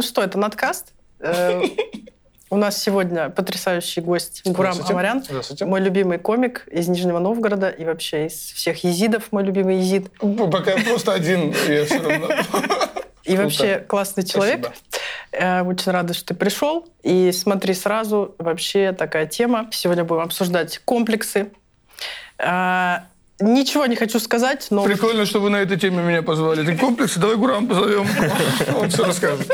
Ну что, это надкаст. Э, у нас сегодня потрясающий гость Гурам. Амарян. Мой любимый комик из Нижнего Новгорода и вообще из всех езидов мой любимый езид. Пока я просто один, я все равно. И вообще классный человек. Э, Очень рада, что ты пришел. И смотри сразу, вообще такая тема. Сегодня будем обсуждать комплексы. Ничего не хочу сказать, но... Прикольно, что вы на этой теме меня позвали. Ты комплексы, давай Гурам позовем. Он все расскажет.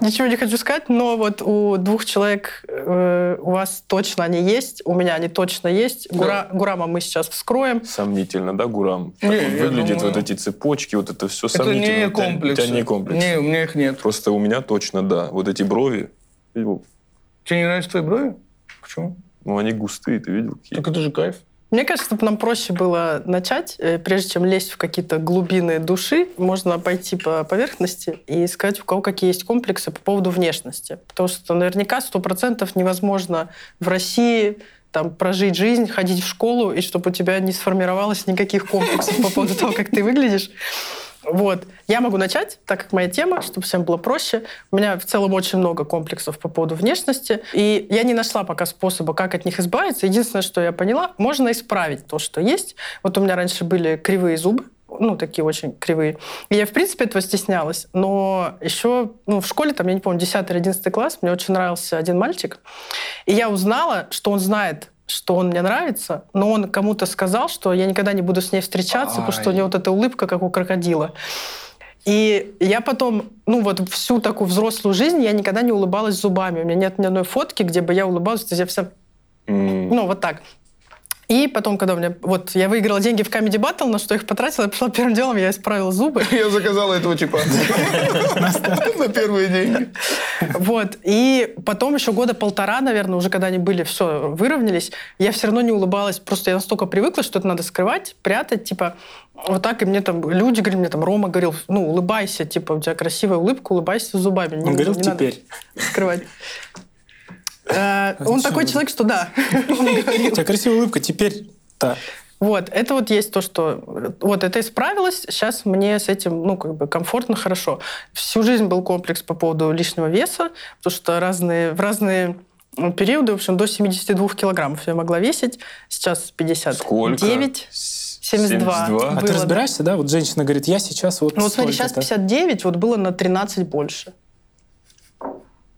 Ничего не хочу сказать, но вот у двух человек э, у вас точно они есть, у меня они точно есть. Гура- Гурама мы сейчас вскроем. Сомнительно, да, Гурам? Не, Как он я выглядит, думаю- вот эти цепочки, вот это все Это сомнительно. не У тебя- комплексы. У тебя не комплекс. Не, у меня их нет. Просто у меня точно, да. Вот эти брови? Тебе не нравятся твои брови? Почему? Ну, они густые, ты видел? Какие? Так это же кайф. Мне кажется, нам проще было начать, э, прежде чем лезть в какие-то глубины души, можно пойти по поверхности и сказать, у кого какие есть комплексы по поводу внешности. Потому что наверняка сто процентов невозможно в России там, прожить жизнь, ходить в школу, и чтобы у тебя не сформировалось никаких комплексов по поводу того, как ты выглядишь. Вот. Я могу начать, так как моя тема, чтобы всем было проще. У меня в целом очень много комплексов по поводу внешности. И я не нашла пока способа, как от них избавиться. Единственное, что я поняла, можно исправить то, что есть. Вот у меня раньше были кривые зубы, ну, такие очень кривые. И я, в принципе, этого стеснялась. Но еще ну, в школе, там, я не помню, 10 или 11 класс, мне очень нравился один мальчик. И я узнала, что он знает, что он мне нравится, но он кому-то сказал, что я никогда не буду с ней встречаться, потому что у Ай. него вот эта улыбка, как у крокодила. И я потом, ну вот всю такую взрослую жизнь я никогда не улыбалась зубами. У меня нет ни одной фотки, где бы я улыбалась, то есть я вся М, ну, вот так. И потом, когда у меня... Вот, я выиграла деньги в Comedy Battle, на что их потратила, я пришла первым делом, я исправила зубы. Я заказал этого типа на первые деньги. Вот. И потом еще года полтора, наверное, уже когда они были, все, выровнялись, я все равно не улыбалась. Просто я настолько привыкла, что это надо скрывать, прятать, типа, вот так. И мне там люди говорили, мне там Рома говорил, ну, улыбайся, типа, у тебя красивая улыбка, улыбайся зубами. Не- Он говорил не надо теперь. скрывать. Э, Он такой человек, что да. У тебя красивая улыбка, теперь да. Вот, это вот есть то, что... Вот это исправилось, сейчас мне с этим, ну, как бы комфортно, хорошо. Всю жизнь был комплекс по поводу лишнего веса, потому что разные, в разные периоды, в общем, до 72 килограммов я могла весить. Сейчас 59. Сколько? 72. А Было, ты разбираешься, да? Вот женщина говорит, я сейчас вот Ну, вот смотри, сейчас столько-то. 59, вот было на 13 больше.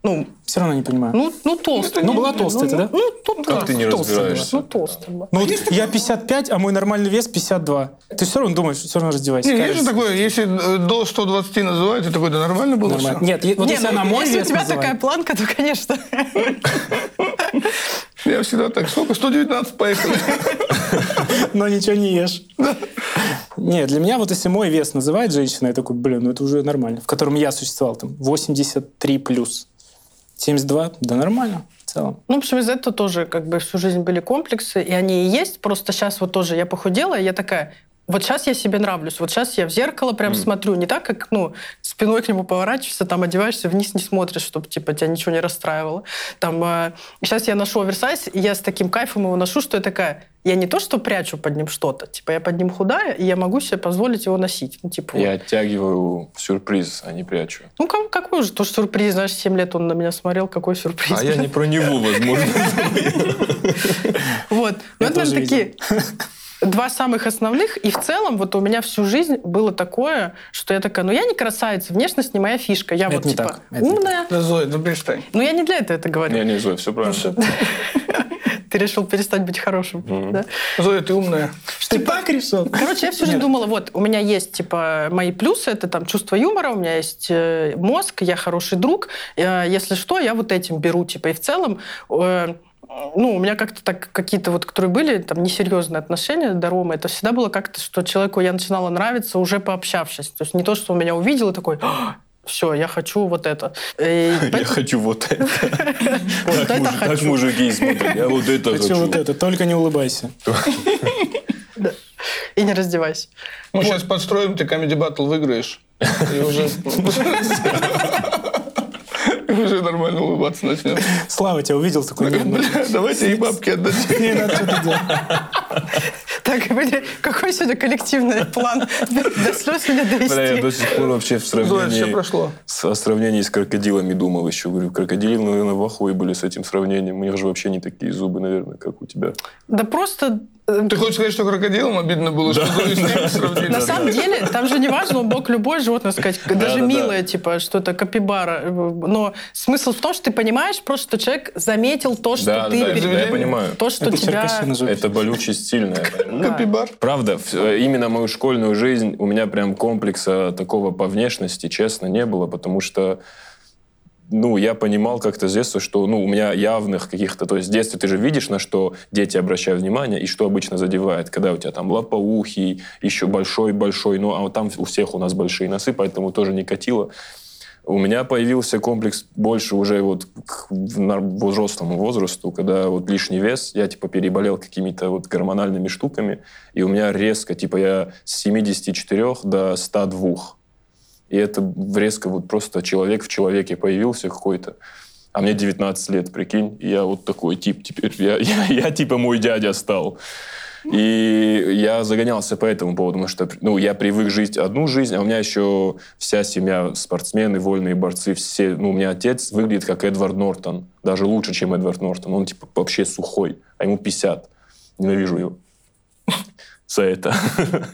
Ну, Все равно не понимаю. ну, ну толстая. Ну, была толстая ну, да? Ну, ну, Как ты не разбираешься? Ну, толстая была. Ну, вот я 55, а мой нормальный вес 52. Ты все равно думаешь, все равно раздевайся. Не, есть же такое, если э, до 120 называют, ты такой, да нормально было Нормально. всё? Нет, вот Не, если ну, она мой если вес у тебя называет, такая планка, то, конечно. Я всегда так, сколько? 119, поехали. но ничего не ешь. Нет, для меня вот если мой вес называет женщина, я такой, блин, ну это уже нормально. В котором я существовал, там, 83 плюс. 72, да нормально в целом. Ну, в общем, из-за этого тоже как бы всю жизнь были комплексы, и они и есть. Просто сейчас вот тоже я похудела, и я такая, вот сейчас я себе нравлюсь, вот сейчас я в зеркало прям смотрю, не так, как, ну, спиной к нему поворачиваешься, там одеваешься, вниз не смотришь, чтобы, типа, тебя ничего не расстраивало. Там, э, сейчас я ношу оверсайз, и я с таким кайфом его ношу, что я такая, я не то, что прячу под ним что-то, типа, я под ним худая, и я могу себе позволить его носить. Ну, типа, Я вот. оттягиваю сюрприз, а не прячу. Ну, как, какой уже тоже сюрприз, знаешь, 7 лет он на меня смотрел, какой сюрприз. А я не про него, возможно. Вот. Ну, это, наверное, такие два самых основных. И в целом вот у меня всю жизнь было такое, что я такая, ну я не красавица, внешность не моя фишка. Я Это вот не типа так, это не умная. Да, Зоя, ну перестань. Но я не для этого это говорю. Не, не, Зоя, все правильно. Ты решил перестать быть хорошим. да? Зоя, ты умная. Ты так решил? Короче, я всю жизнь думала, вот, у меня есть, типа, мои плюсы, это там чувство юмора, у меня есть э, мозг, я хороший друг, э, если что, я вот этим беру, типа, и в целом, э, ну, у меня как-то так какие-то вот, которые были, там, несерьезные отношения до Ромы, это всегда было как-то, что человеку я начинала нравиться, уже пообщавшись. То есть не то, что он меня увидел и такой, все, я хочу вот это. И Я хочу вот это. Вот хочу. мужики смотрят. Я вот это Хочу вот это, только не улыбайся. И не раздевайся. Мы сейчас подстроим, ты Comedy Battle выиграешь. И уже... нормально улыбаться начнем. Слава тебя увидел такой, давайте ей бабки отдадим. не надо что-то делать. Так, блин, какой сегодня коллективный план? До слез меня Бля, я до довести. сих пор вообще в сравнении... прошло. С, о сравнении с крокодилами думал еще. Говорю, крокодилы, наверное, в ахуе были с этим сравнением. У них же вообще не такие зубы, наверное, как у тебя. Да просто... э, Ты хочешь сказать, что крокодилам обидно было, что Зою с ними сравнили? На самом деле, там же не важно, он мог любое животное сказать, даже да, милое, типа, что это капибара. Но смысл в том, что ты понимаешь просто, что человек заметил то, что Да, ты... да, перед- я понимаю. То, что Это тебя... Это болючесть сильная. Да. Капибар. Правда, э, именно мою школьную жизнь у меня прям комплекса такого по внешности, честно, не было, потому что ну, я понимал как-то с детства, что ну, у меня явных каких-то... То есть в детстве ты же видишь, на что дети обращают внимание, и что обычно задевает. Когда у тебя там лопоухий, еще большой-большой, ну, а вот там у всех у нас большие носы, поэтому тоже не катило. У меня появился комплекс больше уже вот к взрослому возрасту, когда вот лишний вес, я типа переболел какими-то вот гормональными штуками, и у меня резко, типа я с 74 до 102. И это резко вот просто человек в человеке появился какой-то. А мне 19 лет, прикинь, я вот такой тип теперь. Я, я, я типа мой дядя стал. И я загонялся по этому поводу, потому что ну, я привык жить одну жизнь, а у меня еще вся семья спортсмены, вольные борцы, все. Ну, у меня отец выглядит как Эдвард Нортон, даже лучше, чем Эдвард Нортон. Он типа вообще сухой, а ему 50. Ненавижу его за это.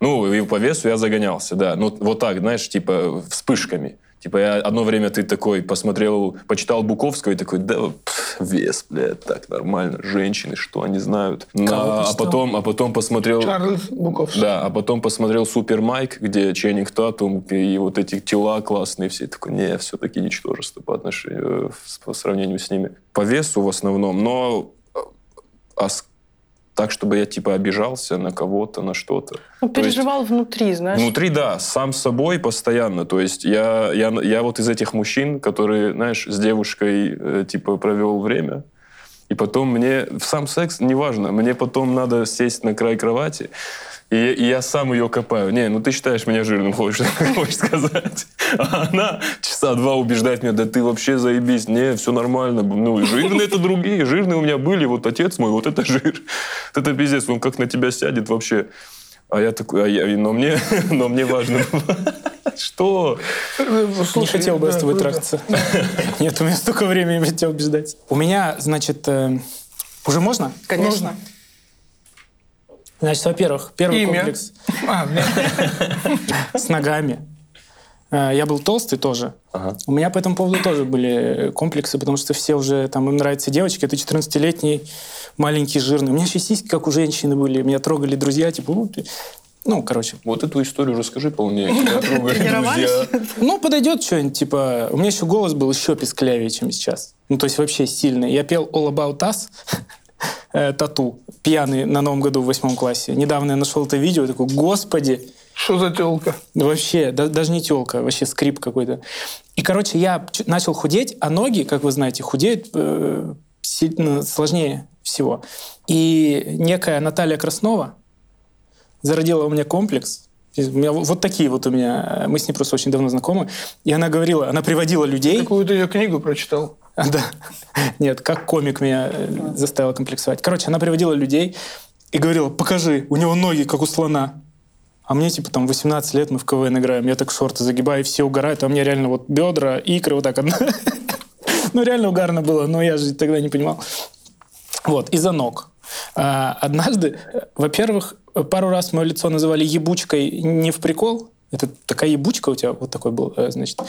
Ну, и по весу я загонялся, да. Ну, вот так, знаешь, типа вспышками. Типа я одно время ты такой посмотрел, почитал Буковского и такой, да, пф, вес, блядь, так нормально, женщины, что они знают. На- а потом, а потом посмотрел... Чарльз Буковский. Да, а потом посмотрел Супер Майк, где Ченнинг Татум и вот эти тела классные все. Такой, не, все-таки ничтожество по отношению, э, по сравнению с ними. По весу в основном, но э, а с- так, чтобы я типа обижался на кого-то, на что-то. Ну, То есть- переживал внутри, знаешь. Внутри, да, сам собой постоянно. То есть я, я, я вот из этих мужчин, которые, знаешь, с девушкой, э, типа, провел время, и потом мне сам секс, неважно, мне потом надо сесть на край кровати, и, и я сам ее копаю. Не, ну ты считаешь меня жирным, хочешь, сказать. А она часа два убеждает меня, да ты вообще заебись, не, все нормально. Ну, жирные это другие, жирные у меня были, вот отец мой, вот это жир. Это пиздец, он как на тебя сядет вообще. А я такой, а я, но мне, но мне важно. Что? Не хотел бы с тобой трахаться. Нет, у меня столько времени тебя убеждать. У меня, значит, э, уже можно? Конечно. Значит, во-первых, первый Имя. комплекс А, с ногами. Э, Я был толстый тоже. Ага. У меня по этому поводу тоже были комплексы, потому что все уже, там, им нравятся девочки, а ты 14-летний, маленький, жирный. У меня еще сиськи, как у женщины были. Меня трогали друзья, типа, ну, ты- ну, короче. Вот эту историю расскажи полнее. Трогали друзья. Ну, подойдет что-нибудь, типа... У меня еще голос был еще писклявее, чем сейчас. Ну, то есть вообще сильный. Я пел All About Us, э, тату, пьяный на Новом году в восьмом классе. Недавно я нашел это видео, такой, господи, Что за телка? да вообще, да- даже не телка, вообще скрип какой-то. И, короче, я начал худеть, а ноги, как вы знаете, худеют э, сильно сложнее всего. И некая Наталья Краснова зародила у меня комплекс. У меня вот такие вот у меня, э, мы с ней просто очень давно знакомы. И она говорила, она приводила людей. Какую-то ее книгу прочитал. Да. Нет, как комик меня э, заставила комплексовать. Короче, она приводила людей и говорила, покажи, у него ноги, как у слона. А мне, типа, там, 18 лет, мы в КВН играем, я так шорты загибаю, и все угорают, а у меня реально вот бедра, икры вот так. одна. Ну, реально угарно было, но я же тогда не понимал. Вот, из-за ног. А, Однажды, э, во-первых, пару раз мое лицо называли ебучкой не в прикол. Это такая ебучка у тебя, вот такой был, э, значит.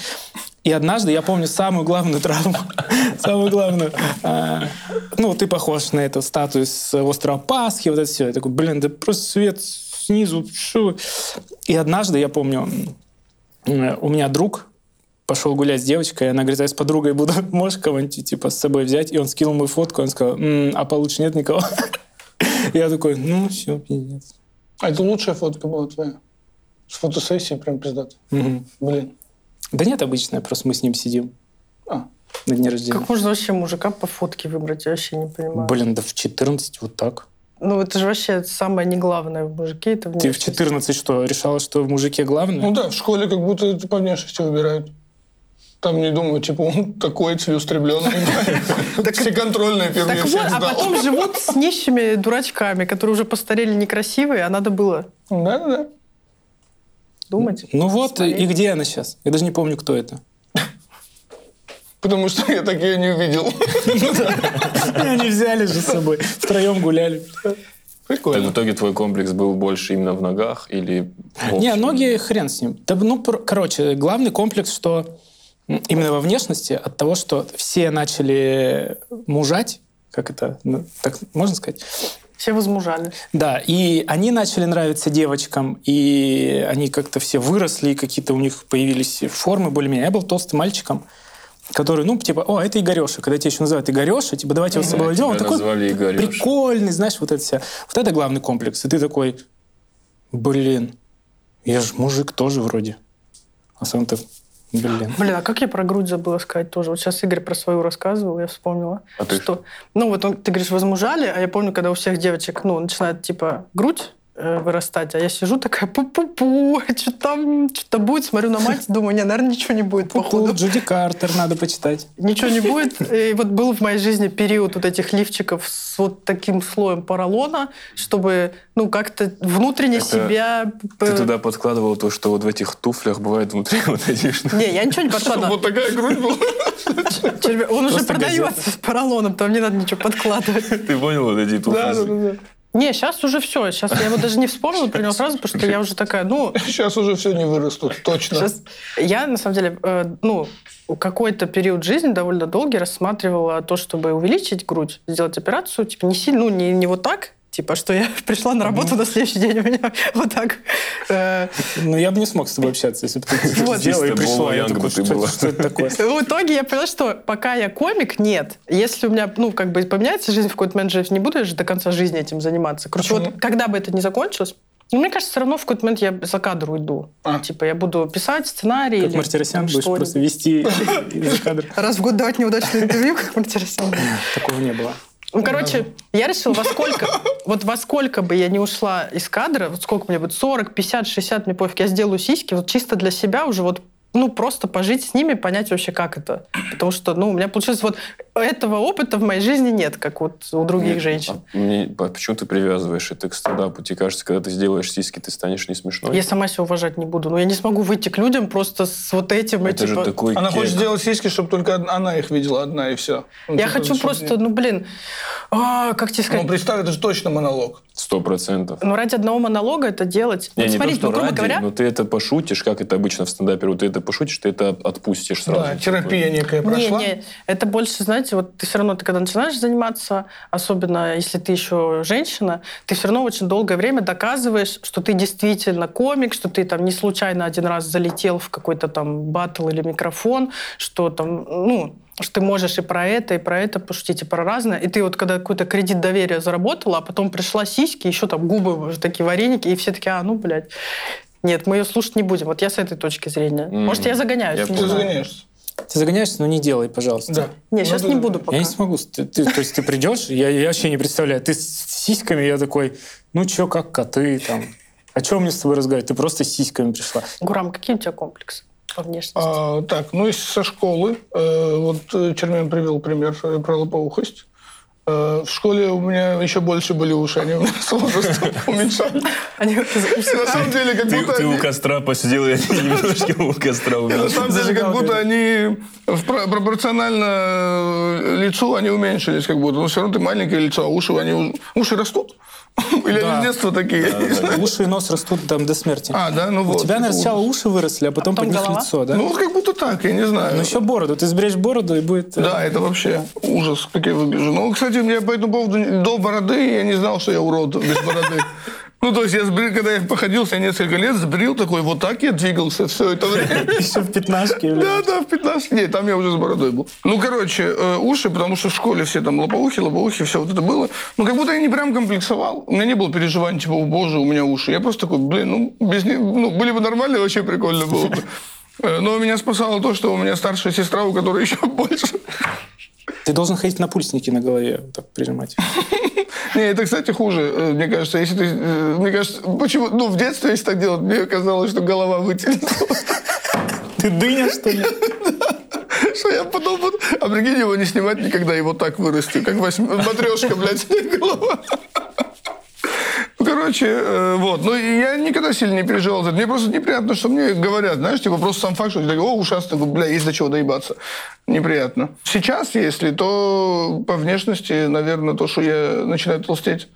И однажды, я помню самую главную травму, самую главную. а, Ну, ты похож на эту статую с острова Пасхи, вот это все. Я такой, блин, да просто свет снизу, что вы?» И однажды, я помню, м, у меня друг пошел гулять с девочкой, и она говорит, а я с подругой буду, можешь кого-нибудь типа с собой взять? И он скинул мою фотку, он сказал, «М, а получше нет никого. Я такой, ну все, пиздец. А это лучшая фотка была твоя? С фотосессии прям пиздато. Мгм. Блин. Да нет, обычная, просто мы с ним сидим А, на дне рождения. Как можно вообще мужика по фотке выбрать? Я вообще не понимаю. Блин, да в 14 вот так. Ну, это же вообще самое не главное в мужике. Это Ты в внешность. 14 что, решала, что в мужике главное? ну да, в школе как будто по внешности выбирают. Там не думаю, типа, он такой целеустремленный. Всеконтрольные первые Так вот, а потом живут с нищими дурачками, которые уже постарели некрасивые, а надо было Да-да-да. думать. Ну вот, Смотреть. и где она сейчас? Я даже не помню, кто это. Потому что я так ее не увидел. Они взяли же с собой. Втроем гуляли. Так Прикольно. в итоге твой комплекс был больше именно в ногах или... в Не, ноги хрен с ним. Да, ну, короче, главный комплекс, что именно во внешности, от того, что все начали мужать, как это, ну, так можно сказать? Все возмужали. Да, и они начали нравиться девочкам, и они как-то все выросли, и какие-то у них появились формы более-менее. Я был толстым мальчиком, который, ну, типа, о, это Игореша. Когда тебя еще называют Игореша, типа, давайте его с собой возьмем. Он такой Игорёшей. прикольный, знаешь, вот это вся. Вот это главный комплекс. И ты такой, блин, я же мужик тоже вроде. А сам-то, блин. Блин, а как я про грудь забыла сказать тоже? Вот сейчас Игорь про свою рассказывал, я вспомнила. А ты что? Ну вот он, ты говоришь, возмужали, а я помню, когда у всех девочек, ну, начинает, типа, грудь вырастать, а я сижу такая, пу-пу-пу, что там, что-то будет, смотрю на мать, думаю, не, наверное, ничего не будет, походу. Тут Джуди Картер надо почитать. Ничего не будет. И вот был в моей жизни период вот этих лифчиков с вот таким слоем поролона, чтобы, ну, как-то внутренне Это себя... Ты э, туда подкладывал то, что вот в этих туфлях бывает внутри вот этих. Не, я ничего не подкладывала. Вот такая грудь была. Он уже продается с поролоном, там не надо ничего подкладывать. Ты понял вот эти туфли? Да, да, да. Не, сейчас уже все. Сейчас я его даже не вспомнила про него сразу, потому что я уже такая, ну, Сейчас уже все не вырастут, точно. сейчас... Я, на самом деле, э, ну, какой-то период жизни довольно долгий рассматривала то, чтобы увеличить грудь, сделать операцию, типа, не сильно, ну, не, не вот так, типа, что я пришла на работу на следующий день, у меня вот так. э, Ну, я бы не смог с тобой общаться, если бы ты сделала и пришла. Я такой, что, это такое? В итоге я поняла, что пока я комик, нет. Если у меня, ну, как бы поменяется жизнь в какой-то момент, не буду я же до конца жизни этим заниматься. Короче, вот когда бы это не закончилось, ну, мне кажется, все равно в какой-то момент я за кадр уйду. А. Типа я буду писать сценарий. Как или Мартиросян будешь просто вести из кадра. Раз в год давать неудачное интервью, как Мартиросян. Такого не было. Ну, короче, я решила, во сколько, вот во сколько бы я не ушла из кадра, вот сколько мне будет, 40, 50, 60, мне пофиг, я сделаю сиськи, вот чисто для себя уже вот ну, просто пожить с ними, понять вообще, как это. Потому что, ну, у меня получилось вот этого опыта в моей жизни нет, как вот у других Нет, женщин. а мне- а почему ты привязываешь это к стендапу? Тебе кажется, когда ты сделаешь сиськи, ты станешь не смешной? Я сама себя уважать не буду. Но я не смогу выйти к людям просто с вот этим. и Это же типа, такой Она кек. хочет сделать сиськи, чтобы только она их видела одна, и все. Я хочу просто, ну, блин, а, как тебе сказать? Ну, представь, это же точно монолог. Сто процентов. Ну, ради одного монолога это делать. Не, вот не смотрите, то, ну, что грубо ради, говоря, но ты это пошутишь, как это обычно в стендапе. Вот ты это пошутишь, ты это отпустишь сразу. Да, терапия некая прошла. Не, не, это больше, знаете, вот ты все равно, ты когда начинаешь заниматься, особенно если ты еще женщина, ты все равно очень долгое время доказываешь, что ты действительно комик, что ты там не случайно один раз залетел в какой-то там батл или микрофон, что там, ну, что ты можешь и про это, и про это пошутить, и про разное. И ты вот когда какой-то кредит доверия заработала, а потом пришла сиськи, еще там губы уже такие вареники, и все такие, а, ну, блядь, нет, мы ее слушать не будем. Вот я с этой точки зрения. М. Может, я загоняюсь. Я Ты загоняешься. Ты загоняешься, но не делай, пожалуйста. Да. Не, Ну, сейчас ты- не буду пока. Я не смогу. Ты, ты- то есть ты придешь, я, я вообще не представляю. Ты с сиськами, я такой, ну чё, как коты там. О чем мне с тобой разговаривать? Ты просто с сиськами пришла. Гурам, какие у тебя комплексы по внешности? А, так, ну, если со школы, э, вот э, Чермен привел пример э, про лопоухость. Э, в школе у меня еще больше были уши, они у меня с возрастом уменьшались. Они На самом деле, как будто ты у они- костра посидел, и они немножко у костра На самом деле, как будто они пропорционально э, лицу они уменьшились, как будто. Но все равно ты маленькое лицо, а уши, они у- уши растут. Или Да. они с детства такие? я. Уши и нос растут там до смерти. А, да, ну У вот. тебя, наверное, сначала уши выросли, а потом, потом под них голова? лицо, да? Ну, вот как будто так, я не знаю. Ну еще бороду. Ты сбрежь бороду и будет... э, Да, это вообще ужас, как я выгляжу. Ну, кстати, я по этому поводу до бороды я не знал, что я урод без бороды. Ну, то есть, я сбрил, когда я походился несколько лет, сбрил такой, вот так я двигался все это время. Еще в пятнашке. Да, да, в 15 Нет, там я уже с бородой был. Ну, короче, э, уши, потому что в школе все там лопоухи, лопоухи, все вот это было. Ну, как будто я не прям комплексовал. У меня не было переживаний, типа, о боже, у меня уши. Я просто такой, блин, ну, без них, ну, были бы нормальные, вообще прикольно было бы. Э, Но меня спасало то, что у меня старшая сестра, у которой еще больше. Ты должен ходить на пульсники на голове, так прижимать. Не, это, кстати, хуже, э, мне кажется, если ты, э, мне кажется, почему, ну, в детстве, если так делать, мне казалось, что голова вытянется. Ты дыня, что ли? Что я потом буду... А прикинь, его не снимать никогда, его так вырастет, как восьми... матрешка, блядь, голова. Ну, короче, э, вот. Ну, я никогда сильно не переживал за это. Мне просто неприятно, что мне говорят, знаешь, типа просто сам факт, что ты такой, о, ушастый, бля, есть до чего доебаться. Неприятно. Сейчас, если, то по внешности, наверное, то, что я начинаю толстеть.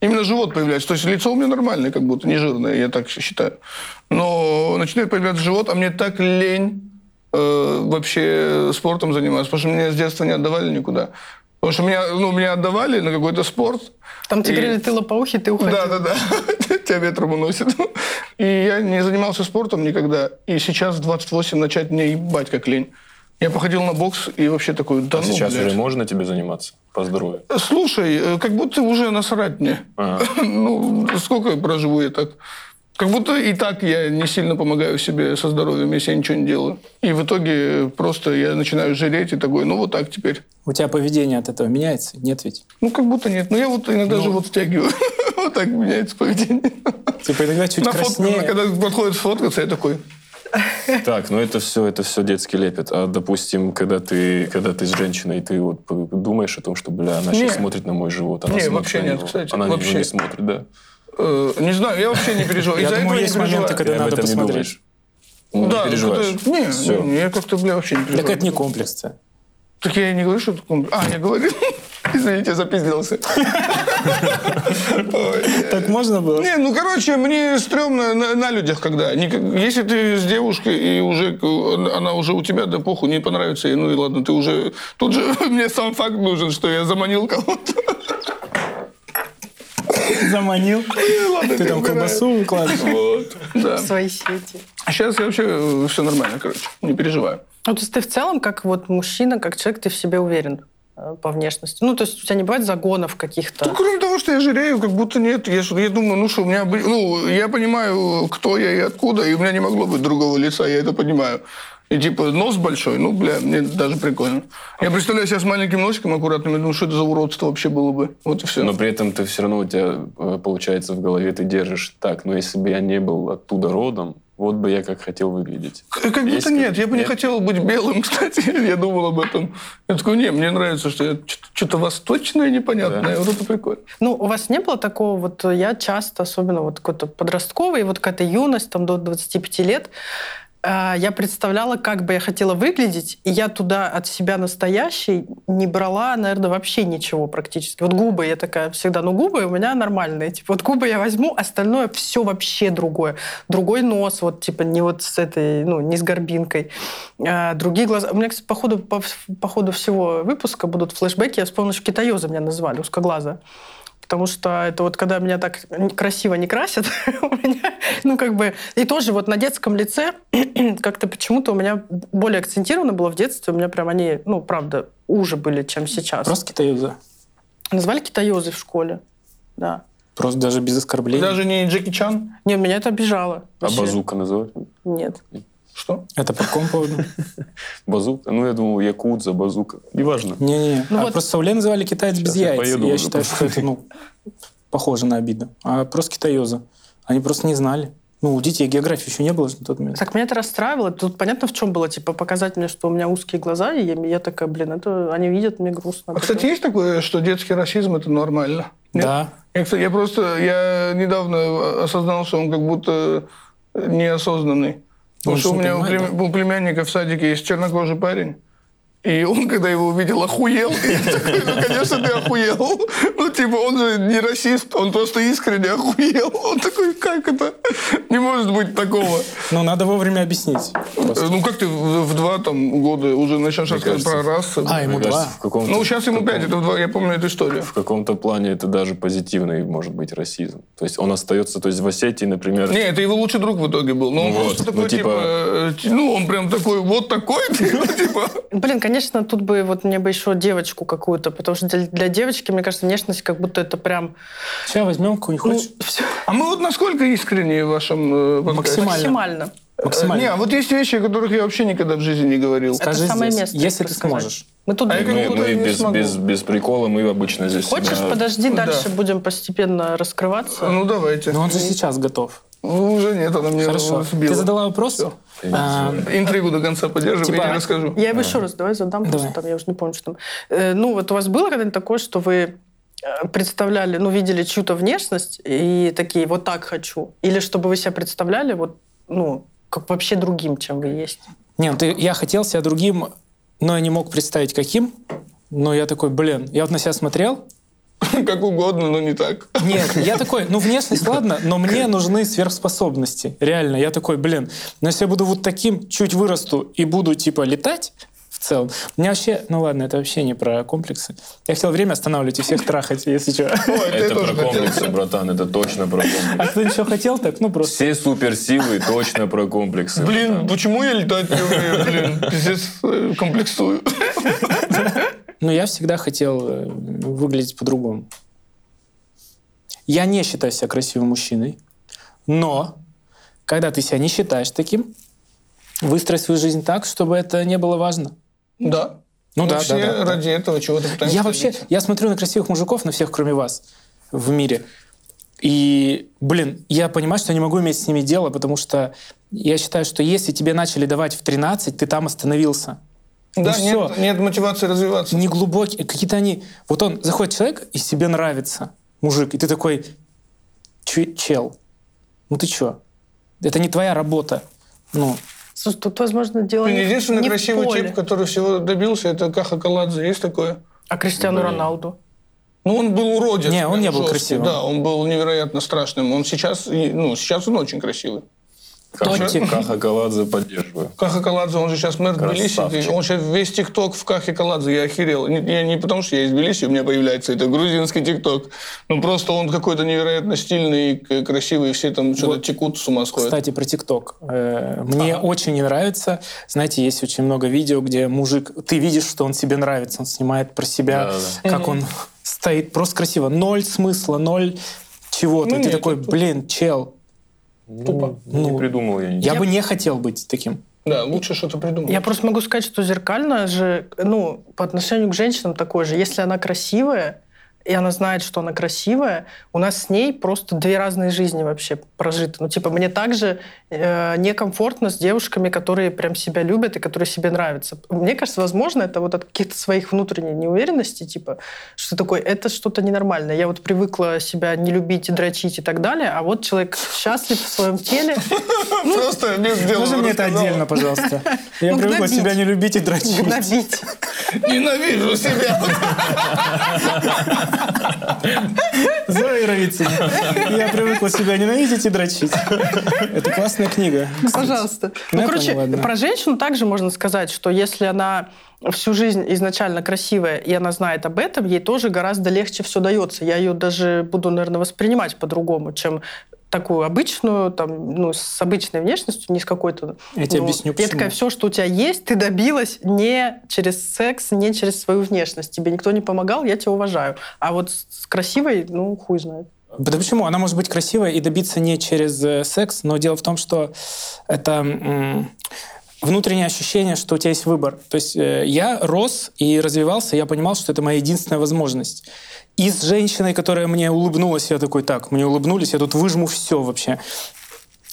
Именно живот появляется. То есть лицо у меня нормальное, как будто не жирное, я так считаю. Но начинает появляться живот, а мне так лень э, вообще спортом заниматься, потому что меня с детства не отдавали никуда. Потому что меня, ну, меня отдавали на какой-то спорт. Там тебе И- говорили, ты лопоухий, ты уходил. Да, да, да. Тебя ветром уносит. И я не занимался спортом никогда. И сейчас в 28 начать мне ебать как лень. Я походил на бокс и вообще такой, да А ну, сейчас блядь. уже можно тебе заниматься по здоровью? Слушай, э, как будто уже насрать мне. Ага. Ну, сколько проживу я так? Как будто и так я не сильно помогаю себе со здоровьем, если я ничего не делаю. И в итоге просто я начинаю жалеть и такой, ну вот так теперь. У тебя поведение от этого меняется? Нет ведь? Ну, как будто нет. Ну, я вот иногда живот стягиваю. Вот так меняется поведение. Типа иногда чуть На фотку, краснее. когда подходит сфоткаться, я такой, Так, ну это все, это все детский лепет. А допустим, когда ты, когда ты с женщиной, ты вот думаешь о том, что, бля, она сейчас смотрит на мой живот, она Не, вообще нет, кстати, Она вообще. не смотрит, да. Э, не знаю, я вообще не переживаю. Я думаю, есть моменты, когда надо посмотреть. думаешь. Ну, Да, не я как-то, бля, вообще не Так переживаю. это не комплекс. Так я и не говорю, что это комплекс. А, я говорил. Извините, я запиздился. Так можно было? Не, ну, короче, мне стрёмно на, на людях, когда. Если ты с девушкой, и уже она уже у тебя, да похуй, не понравится ей, ну и ладно, ты уже... Тут же мне сам факт нужен, что я заманил кого-то. Заманил. Ты там колбасу выкладываешь. Вот, да. В свои сети. Сейчас я вообще все нормально, короче, не переживаю. Ну, то есть ты в целом, как вот мужчина, как человек, ты в себе уверен э, по внешности. Ну, то есть у тебя не бывает загонов каких-то. Ну, кроме того, что я жирею, как будто нет. Я, я думаю, ну что, у меня... Ну, я понимаю, кто я и откуда, и у меня не могло быть другого лица, я это понимаю. И типа нос большой, ну, бля, мне даже прикольно. Я представляю себя с маленьким носиком аккуратным, и думаю, что это за уродство вообще было бы. Вот и все. Но при этом ты все равно у тебя, э, получается, в голове ты держишь так, но если бы я не был оттуда родом, вот бы я как хотел выглядеть. Как будто Есть нет, я бы не нет? хотел быть белым, кстати, я думал об этом. Я такой, не, мне нравится, что я что- что-то восточное непонятное, вот это прикольно. Ну, у вас не было такого, вот я часто, особенно вот какой-то подростковый, вот какая-то юность, там до 25 лет, я представляла, как бы я хотела выглядеть, и я туда от себя настоящей не брала, наверное, вообще ничего практически. Вот губы, я такая всегда, ну губы у меня нормальные. Типа вот губы я возьму, остальное все вообще другое. Другой нос, вот типа не вот с этой, ну, не с горбинкой. А, другие глаза. У меня, кстати, по ходу, по, по ходу всего выпуска будут флешбеки. Я вспомнила, что китаёза меня назвали, узкоглаза. Потому что это вот когда меня так красиво не красят, у меня, ну как бы, и тоже вот на детском лице как-то почему-то у меня более акцентировано было в детстве, у меня прям они, ну правда, уже были, чем сейчас. Просто китаюза. Назвали китаёзы в школе, да. Просто даже без оскорблений. Даже не Джеки Чан? Не, меня это обижало. А вообще. базука называют? Нет. Что? Это по какому поводу? Базука? Ну, я думал, якудза, базука. Неважно. Не-не. Ну А вот- Просто Сауле называли китаец без Сейчас я яиц. поеду Я уже считаю, что это, ну, похоже на обиду. А просто китаёза. Они просто не знали. Ну, у детей географии еще не было на тот момент. Так меня это расстраивало. Тут понятно, в чем было. Типа показать мне, что у меня узкие глаза, и я, я такая, блин, это они видят, мне грустно. А, кстати, есть такое, что детский расизм – это нормально? Нет? Да. Я, кстати, я просто, я недавно осознал, что он как будто неосознанный. Потому Он что у меня у племянника в садике есть чернокожий парень. И он, когда его увидел, охуел. И я такой, ну, конечно, ты охуел. Ну, типа, он же не расист, он просто искренне охуел. Он такой, как это? Не может быть такого. Ну, надо вовремя объяснить. Э, Ну, как ты в, два там, года уже начнешь рассказывать про расу? А, ему два. Ну, сейчас ему пять, это в два, я помню эту историю. В каком-то плане это даже позитивный, может быть, расизм. То есть он остается, то есть в Осетии, например, Не, это его лучший друг в итоге был. Но он Ну просто вот, такой, ну, типа, типа- э, ну, он прям такой, вот такой, ну, типа. Блин, конечно, тут бы вот мне бы еще девочку какую-то, потому что для, для девочки, мне кажется, внешность как будто это прям... Сейчас возьмем какую-нибудь, Ну, хочешь? всё, А мы вот насколько искренние в вашем э? Максимально. максимально. Максимально. Не, а вот есть вещи, о которых я вообще никогда в жизни не говорил. Это Скажи самое здесь, место, если ты сможешь. Мы тут... А мы, мы не без, смогу. без, без прикола, мы обычно здесь Хочешь, себя- подожди, Да. дальше будем постепенно раскрываться. Ну, давайте. Но он же сейчас готов. Ну, уже нет, она мне Хорошо. сбила. Ты задала вопрос? Всё. А, Интригу до конца поддерживай, Типа- я не расскажу. Я его еще раз давай задам, потому Давай. что там я уже не помню, что там. Э, ну, вот у вас было когда-нибудь такое, что вы э, представляли, ну, видели чью-то внешность и такие, вот так хочу? Или чтобы вы себя представляли, вот, ну, как вообще другим, чем вы есть? Нет, ты, я хотел себя другим, но я не мог представить, каким. Но я такой, блин, я вот на себя смотрел. Как угодно, но не так. Нет, я такой, ну внешность, ладно, но мне нужны сверхспособности. Реально, я такой, блин, но если я буду вот таким, чуть вырасту и буду типа летать, в целом. У меня вообще, ну ладно, это вообще не про комплексы. Я хотел время останавливать и всех трахать, если что. Ты Это про комплексы, братан, это точно про комплексы. А кто еще хотел, так, ну просто. Все суперсилы точно про комплексы. Блин, почему я летать не умею? Блин, пиздец, э, комплексую. Но я всегда хотел э, выглядеть по-другому. Я не считаю себя красивым мужчиной, но когда ты себя не считаешь таким, выстроить свою жизнь так, чтобы это не было важно. Да. Ну Мы да, все да, да, да. ради этого чего-то пытаемся Я вообще, добиться. я смотрю на красивых мужиков, на всех, кроме вас, в мире. И, блин, я понимаю, что я не могу иметь с ними дело, потому что я считаю, что если тебе начали давать в 13, ты там остановился. Да, всё. нет, нет мотивации развиваться. не глубокие, какие-то они... Вот он, заходит человек, и себе нравится мужик, и ты такой, «Чё- чел, ну ты чё? Это не твоя работа. Ну, Слушай, тут, возможно, дело не, единственный не красивый поле. тип, который всего добился, это Каха Каладзе. Есть такое? А Криштиану Блин. Роналду? Ну, он был уродец. Не, он не был жесткий. красивым. Да, он был невероятно страшным. Он сейчас, и- ну, сейчас он очень красивый. Тотик. Каха Каладзе поддерживаю. Каха Каладзе, он же сейчас мэр Тбилиси. Красавчик. Он сейчас весь ТикТок в Кахе Каладзе. Я охерел. Не, не- не потому, что я из Тбилиси, у меня появляется это грузинский ТикТок. Ну, просто он какой-то невероятно стильный, красивый, все там что-то Вот. текут, с ума сходят. Кстати, про ТикТок. Э, Мне очень не нравится. Знаете, есть очень много видео, где мужик... Ты видишь, что он себе нравится. Он снимает про себя, Да-да. как он стоит. Просто красиво. Ноль смысла, ноль чего-то. Ну ты нет, такой, блин, чел, Тупо. Ну, не придумал я ничего. я бы не хотел быть таким. Да, лучше что-то придумать. Я просто могу сказать, что зеркально же, ну, по отношению к женщинам такое же. Если она красивая, и она знает, что она красивая, у нас с ней просто две разные жизни вообще прожиты. Ну, типа, мне также э, некомфортно с девушками, которые прям себя любят и которые себе нравятся. Мне кажется, возможно, это вот от каких-то своих внутренней неуверенностей, типа, что такое, это что-то ненормальное. Я вот привыкла себя не любить и дрочить и так далее, а вот человек счастлив в своем теле. Просто без дела Можно мне это отдельно, пожалуйста? Я Ну, привыкла себя не любить и дрочить. Ненавижу себя. Зоя Равицина. Я привыкла себя ненавидеть и дрочить. Это классная книга. Кстати. пожалуйста. Ну, Ну, короче, ладно. про женщину также можно сказать, что если она всю жизнь изначально красивая, и она знает об этом, ей тоже гораздо легче все дается. Я ее даже буду, наверное, воспринимать по-другому, чем такую обычную, там, ну, с обычной внешностью, не с какой-то... Я тебе ну, объясню, Я почему. такая, все, что у тебя есть, ты добилась не через секс, не через свою внешность. Тебе никто не помогал, я тебя уважаю. А вот с красивой, ну, хуй знает. Да почему? Она может быть красивой и добиться не через э, секс, но дело в том, что это внутреннее ощущение, что у тебя есть выбор. То есть э, я рос и развивался, я понимал, что это моя единственная возможность. И с женщиной, которая мне улыбнулась, я такой, так, мне улыбнулись, я тут выжму все вообще.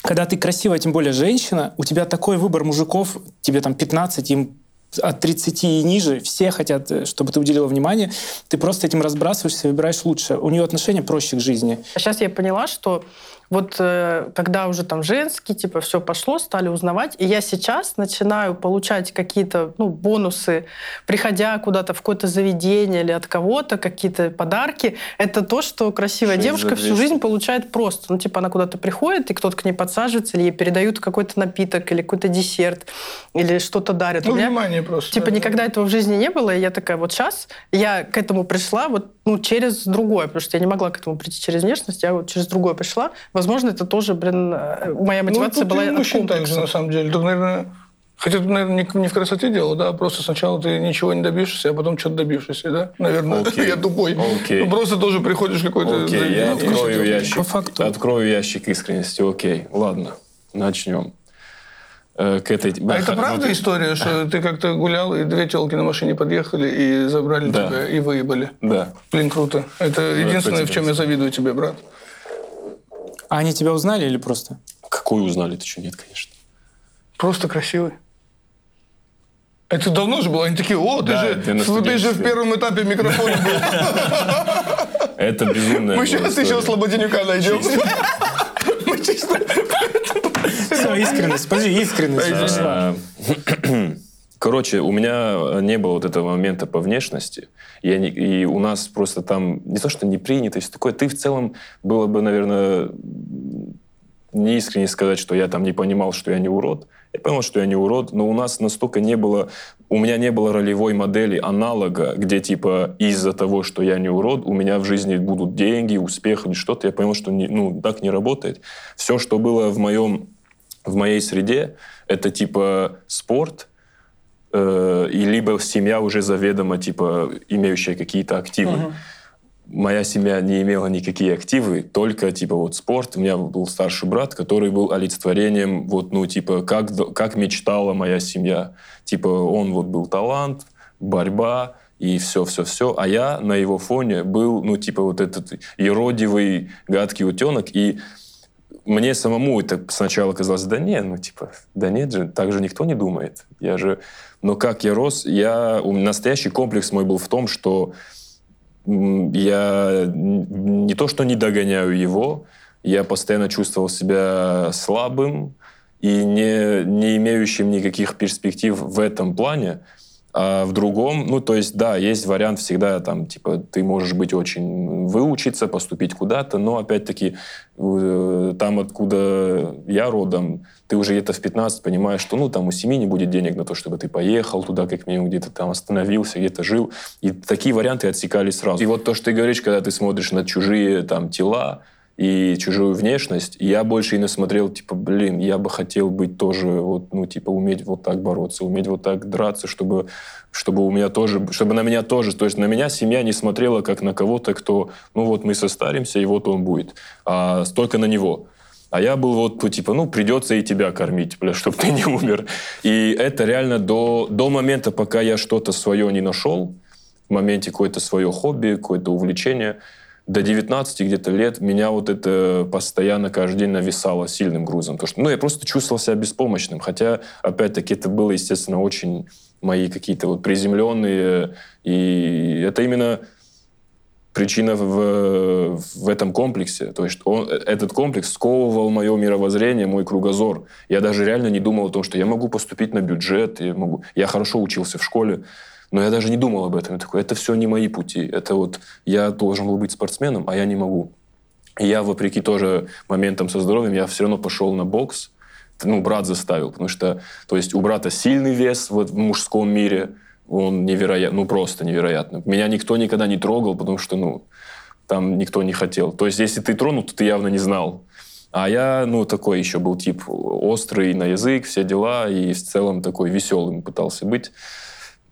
Когда ты красивая, тем более женщина, у тебя такой выбор мужиков, тебе там 15, им от 30 и ниже, все хотят, э, чтобы ты уделила внимание, ты просто этим разбрасываешься, выбираешь лучше. У нее отношение проще к жизни. Сейчас я поняла, что вот э, когда уже там женский, типа, все пошло, стали узнавать, и я сейчас начинаю получать какие-то ну, бонусы, приходя куда-то в какое-то заведение или от кого-то, какие-то подарки. Это то, что красивая за девушка всю 200. жизнь получает просто. Ну, типа, она куда-то приходит, и кто-то к ней подсаживается, или ей передают какой-то напиток, или какой-то десерт, или что-то дарят. Ну, У меня- внимание просто. Типа никогда этого в жизни не было, и я такая, вот сейчас я к этому пришла вот ну, через другое, потому что я не могла к этому прийти через внешность, я вот через другое пришла. Возможно, это тоже, блин, э, моя мотивация ну, тут была от мужчин так же, комплекса. на самом деле. Только, наверное, хотя тут, наверное, не, не в красоте дело, да, просто сначала ты ничего не добьешься, а потом что-то добившийся, да? Наверное, Окей. я тупой. Окей. Ну, просто тоже приходишь какой-то... Окей, я ну, открою ну, ящик. По факту. Открою ящик искренности. Окей, ладно, начнем. Э, К этой... А это правда история, что ты как-то гулял, и две телки на машине подъехали и забрали Да. тебя и выебали? Да. Блин, круто. Это единственное, в чем я завидую тебе, брат. А они тебя узнали или просто? Какую узнали? Ты что, нет, конечно. Просто красивый. Это давно же было. Они такие, о, ты, Да, же, ты же в первом этапе микрофона был. Это безумная Мы сейчас еще. Слободенюка найдем. Мы чисто... Все, искренность. Подожди, искренность. А, Короче, у меня не было вот этого момента по внешности. Я не- и у нас просто там не то, что не принято, есть такое. Ты в целом было бы, наверное, не искренне сказать, что я там не понимал, что я не урод. Я понял, что я не урод, но у нас настолько не было... У меня не было ролевой модели, аналога, где типа из-за того, что я не урод, у меня в жизни будут деньги, успех или что-то. Я понял, что не- ну, так не работает. Все, что было в моем в моей среде это типа спорт, э, и либо семья уже заведомо типа имеющая какие-то активы. Моя семья не имела никакие активы, только типа вот спорт. У меня был старший брат, который был олицетворением вот ну типа как как мечтала моя семья. Типа он вот был талант, борьба и все, все, все. А я на его фоне был ну типа вот этот еродивый гадкий утенок и мне самому это сначала казалось, да не, ну типа, да нет же, так же никто не думает. Я же... Но как я рос, я... Настоящий комплекс мой был в том, что я не то, что не догоняю его, я постоянно чувствовал себя слабым и не, не имеющим никаких перспектив в этом плане. А в другом, ну, то есть, да, есть вариант всегда, там, типа, ты можешь быть очень, выучиться, поступить куда-то, но, опять-таки, э, там, откуда я родом, ты уже где-то в 15 понимаешь, что, ну, там у семьи не будет денег на то, чтобы ты поехал туда, как минимум, где-то там остановился, где-то жил. И такие варианты отсекались сразу. И вот то, что ты говоришь, когда ты смотришь на чужие там тела, и чужую внешность. Я больше и насмотрел, типа, блин, я бы хотел быть тоже, вот, ну, типа, уметь вот так бороться, уметь вот так драться, чтобы, чтобы у меня тоже, чтобы на меня тоже, то есть на меня семья не смотрела как на кого-то, кто, ну, вот мы состаримся, и вот он будет, а только на него. А я был вот, ну, типа, ну, придется и тебя кормить, бля, чтобы ты не умер. И это реально до, до момента, пока я что-то свое не нашел, в моменте какое-то свое хобби, какое-то увлечение, до 19 где-то лет меня вот это постоянно каждый день нависало сильным грузом. Потому что, ну, я просто чувствовал себя беспомощным. Хотя, опять-таки, это было, естественно, очень мои какие-то вот приземленные. И это именно причина в, в этом комплексе. То есть он, этот комплекс сковывал мое мировоззрение, мой кругозор. Я даже реально не думал о том, что я могу поступить на бюджет. Я, могу... я хорошо учился в школе. Но я даже не думал об этом. Я такой, это все не мои пути. Это вот я должен был быть спортсменом, а я не могу. И я, вопреки тоже моментам со здоровьем, я все равно пошел на бокс. Ну, брат заставил, потому что, то есть, у брата сильный вес вот в мужском мире, он невероятно, ну, просто невероятно. Меня никто никогда не трогал, потому что, ну, там никто не хотел. То есть, если ты тронут, то ты явно не знал. А я, ну, такой еще был тип острый на язык, все дела, и в целом такой веселым пытался быть.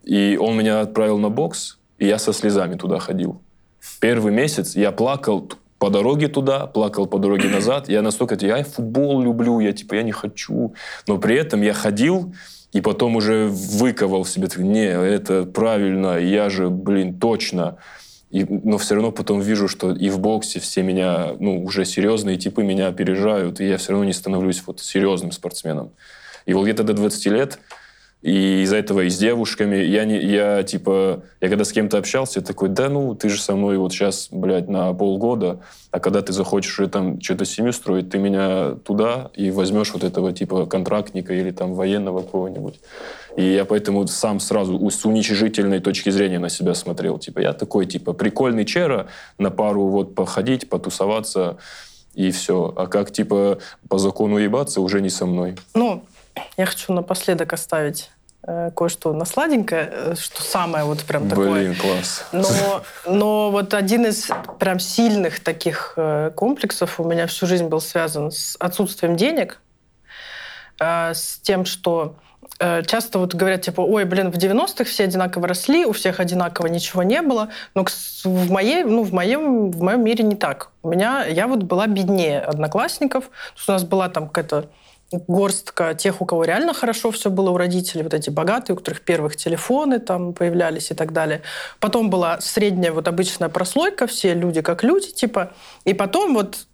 И он меня отправил на бокс, и я со слезами туда ходил. Первый месяц я плакал по дороге туда, плакал по дороге назад. Я настолько, я футбол люблю, я типа, я не хочу. Но при этом я ходил, и потом уже выковал себе, не, это правильно, я же, блин, точно. И, но все равно потом вижу, что и в боксе все меня, ну, уже серьезные типы меня опережают, и я все равно не становлюсь вот серьезным спортсменом. И вот где-то до 20 лет и из-за этого и с девушками. Я, не, я типа, я когда с кем-то общался, я такой, да ну, ты же со мной вот сейчас, блядь, на полгода, а когда ты захочешь там что-то семью строить, ты меня туда и возьмешь вот этого типа контрактника или там военного кого-нибудь. И я поэтому сам сразу с уничижительной точки зрения на себя смотрел. Типа, я такой, типа, прикольный чера, на пару вот походить, потусоваться, и все. А как, типа, по закону ебаться, уже не со мной. Ну, я хочу напоследок оставить э, кое-что на сладенькое, э, что самое вот прям такое. Блин, класс. Но, но вот один из прям сильных таких э, комплексов у меня всю жизнь был связан с отсутствием денег, с тем, что часто вот говорят, типа, ой, блин, в 90-х все одинаково росли, у всех одинаково ничего не было. Но в, моей, ну, в, моем, в моем мире не так. У меня, я вот была беднее одноклассников. У нас была там какая-то горстка тех, у кого реально хорошо все было у родителей, вот эти богатые, у которых первых телефоны там появлялись и так далее. Потом была средняя вот обычная прослойка, все люди как люди, типа. И потом вот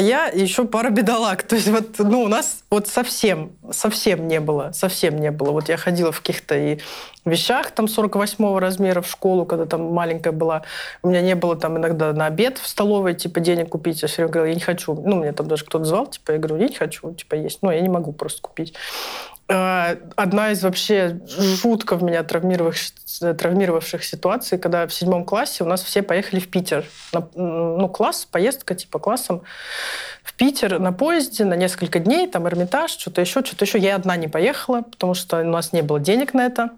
я еще пара бедолаг. То есть вот, ну, у нас вот совсем, совсем не было, совсем не было. Вот я ходила в каких-то и вещах там 48 размера в школу, когда там маленькая была. У меня не было там иногда на обед в столовой, типа, денег купить. Я все время говорила, я не хочу. Ну, меня там даже кто-то звал, типа, я говорю, я не хочу, типа, есть. Ну, я не могу просто купить. Э, одна из вообще жутко в меня травмировавших, травмировавших ситуаций, когда в седьмом классе у нас все поехали в Питер. На, ну, класс, поездка типа классом в Питер на поезде на несколько дней, там Эрмитаж, что-то еще, что-то еще. Я одна не поехала, потому что у нас не было денег на это.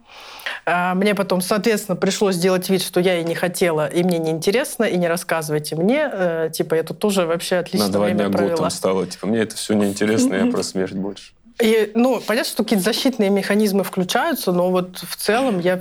А мне потом, соответственно, пришлось сделать вид, что я и не хотела, и мне не интересно, и не рассказывайте мне. Э, типа, я тут тоже вообще отлично На два время дня провела. готом стало. Типа, мне это все неинтересно, я про смерть больше. И, ну, понятно, что какие-то защитные механизмы включаются, но вот в целом я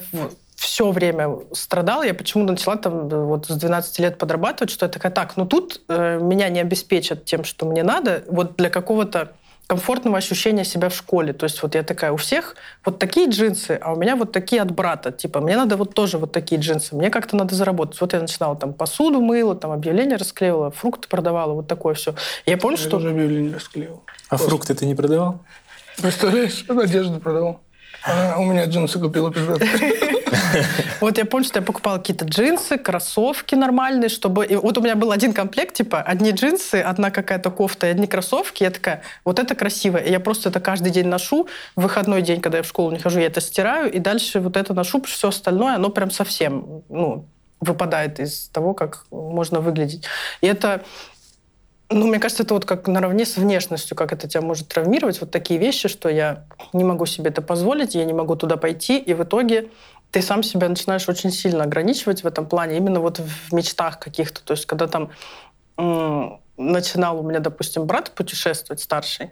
все время страдала. Я почему начала там вот с 12 лет подрабатывать, что я такая, так, ну тут э, меня не обеспечат тем, что мне надо, вот для какого-то комфортного ощущения себя в школе. То есть вот я такая, у всех вот такие джинсы, а у меня вот такие от брата. Типа, мне надо вот тоже вот такие джинсы. Мне как-то надо заработать. Вот я начинала там посуду мыла, там объявления расклеивала, фрукты продавала, вот такое все. Я помню, Я что... уже объявление расклеил. А фрукты ты не продавал? Представляешь, одежду продавал. Она у меня джинсы купила пиздец. Вот я помню, что я покупала какие-то джинсы, кроссовки нормальные, чтобы... И вот у меня был один комплект, типа, одни джинсы, одна какая-то кофта и одни кроссовки. Я такая, вот это красиво. И я просто это каждый день ношу. В выходной день, когда я в школу не хожу, я это стираю, и дальше вот это ношу, все остальное, оно прям совсем, ну, выпадает из того, как можно выглядеть. И это ну, мне кажется, это вот как наравне с внешностью, как это тебя может травмировать. Вот такие вещи, что я не могу себе это позволить, я не могу туда пойти, и в итоге ты сам себя начинаешь очень сильно ограничивать в этом плане, именно вот в мечтах каких-то. То есть, когда там начинал у меня, допустим, брат путешествовать старший,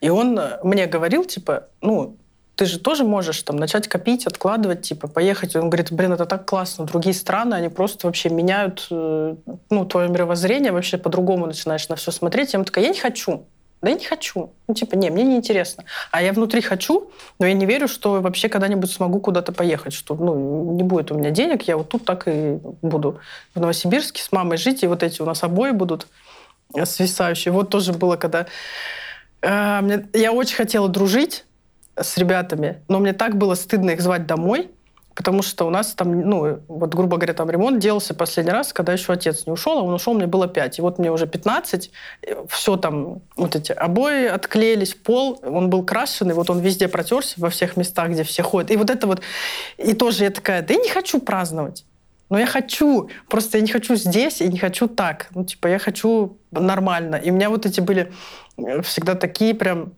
и он мне говорил, типа, ну, ты же тоже можешь там начать копить, откладывать, типа, поехать. Он говорит, блин, это так классно. Другие страны, они просто вообще меняют э, ну, твое мировоззрение, вообще по-другому начинаешь на все смотреть. Я ему такая, я не хочу. Да я не хочу. Ну, типа, не, мне не интересно. А я внутри хочу, но я не верю, что вообще когда-нибудь смогу куда-то поехать, что ну, не будет у меня денег, я вот тут так и буду в Новосибирске с мамой жить, и вот эти у нас обои будут свисающие. Вот тоже было, когда э, мне, я очень хотела дружить, с ребятами, но мне так было стыдно их звать домой, потому что у нас там, ну, вот, грубо говоря, там ремонт делался последний раз, когда еще отец не ушел, а он ушел, мне было 5. И вот мне уже 15, все там, вот эти обои отклеились, пол, он был крашеный, вот он везде протерся, во всех местах, где все ходят. И вот это вот, и тоже я такая, да я не хочу праздновать. Но я хочу, просто я не хочу здесь и не хочу так. Ну, типа, я хочу нормально. И у меня вот эти были э, всегда такие прям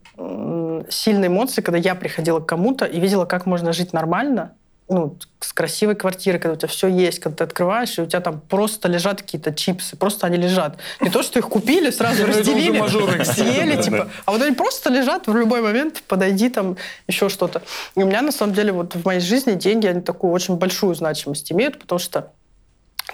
сильные эмоции, когда я приходила к кому-то и видела, как можно жить нормально, ну, с красивой квартирой, когда у тебя все есть, когда ты открываешь, и у тебя там просто лежат какие-то чипсы, просто они лежат. Не то, что их купили, сразу разделили, съели, типа, а вот они просто лежат в любой момент, подойди там, еще что-то. И у меня, на самом деле, вот в моей жизни деньги, они такую очень большую значимость имеют, потому что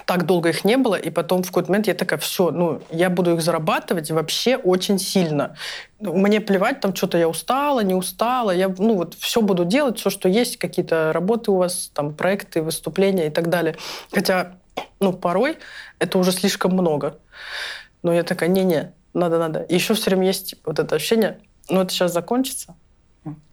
так долго их не было, и потом в какой-то момент я такая, все, ну, я буду их зарабатывать вообще очень сильно. Мне плевать, там что-то я устала, не устала, я, ну, вот все буду делать, все, что есть, какие-то работы у вас, там, проекты, выступления и так далее. Хотя, ну, порой это уже слишком много. Но я такая, не-не, надо-надо. Еще все время есть вот это ощущение, ну, это сейчас закончится,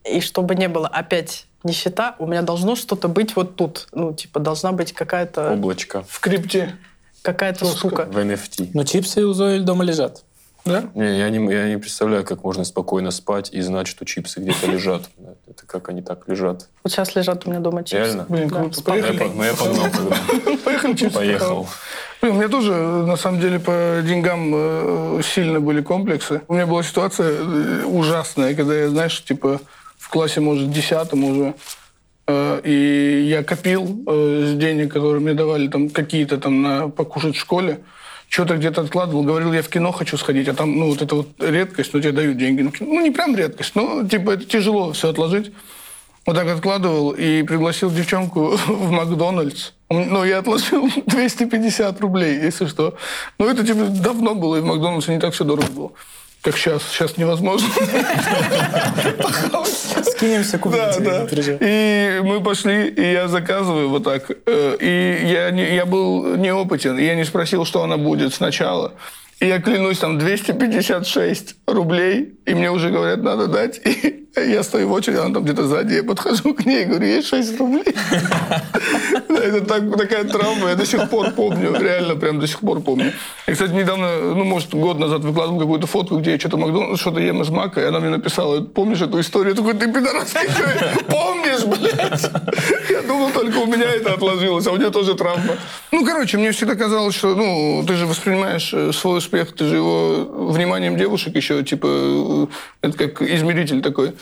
и чтобы не было опять нищета, у меня должно что-то быть вот тут. Ну, типа, должна быть какая-то... Облачко. В крипте. Какая-то штука. В NFT. Но чипсы у Зои дома лежат. Да? Не, я не, я не представляю, как можно спокойно спать и знать, что чипсы где-то лежат. Это как они так лежат. Вот сейчас лежат у меня дома чипсы. Реально? Блин, Да. круто. Поехали. по- ну, я погнал тогда. Поехали чипсы. Поехал. Блин, у меня тоже, на самом деле, по деньгам э, сильно были комплексы. У меня была ситуация э, ужасная, когда я, знаешь, типа в классе, может, десятом уже, э, и я копил э, с денег, которые мне давали там какие-то там на покушать в школе, что-то где-то откладывал, говорил, я в кино хочу сходить, а там, ну, вот это вот редкость, но тебе дают деньги. Ну, Ну, не прям редкость, но, типа, это тяжело все отложить. Вот так откладывал и пригласил девчонку в Макдональдс. Ну, я отложил 250 рублей, если что. Но это, типа, давно было, и в Макдональдсе не так все дорого было. Как сейчас. Сейчас невозможно. Скинемся, купим Да, тебе, да. И мы пошли, и я заказываю вот так. Э, И я, не, я был неопытен, и я не спросил, что она будет сначала. И я клянусь, там 256 рублей, и мне уже говорят, надо дать. И я стою в очереди, она там где-то сзади, я подхожу к ней и говорю, есть 6 рублей. Это такая травма, я до сих пор помню, реально прям до сих пор помню. И, кстати, недавно, ну, может, год назад выкладывал какую-то фотку, где я что-то Макдональдс, что-то ем из мака, и она мне написала, помнишь эту историю? Я такой, ты пидорасский помнишь, блядь? Думал, только у меня это отложилось, а у меня тоже травма. Ну, короче, мне всегда казалось, что, ну, ты же воспринимаешь э, свой успех, ты же его вниманием девушек еще, типа, э, это как измеритель такой.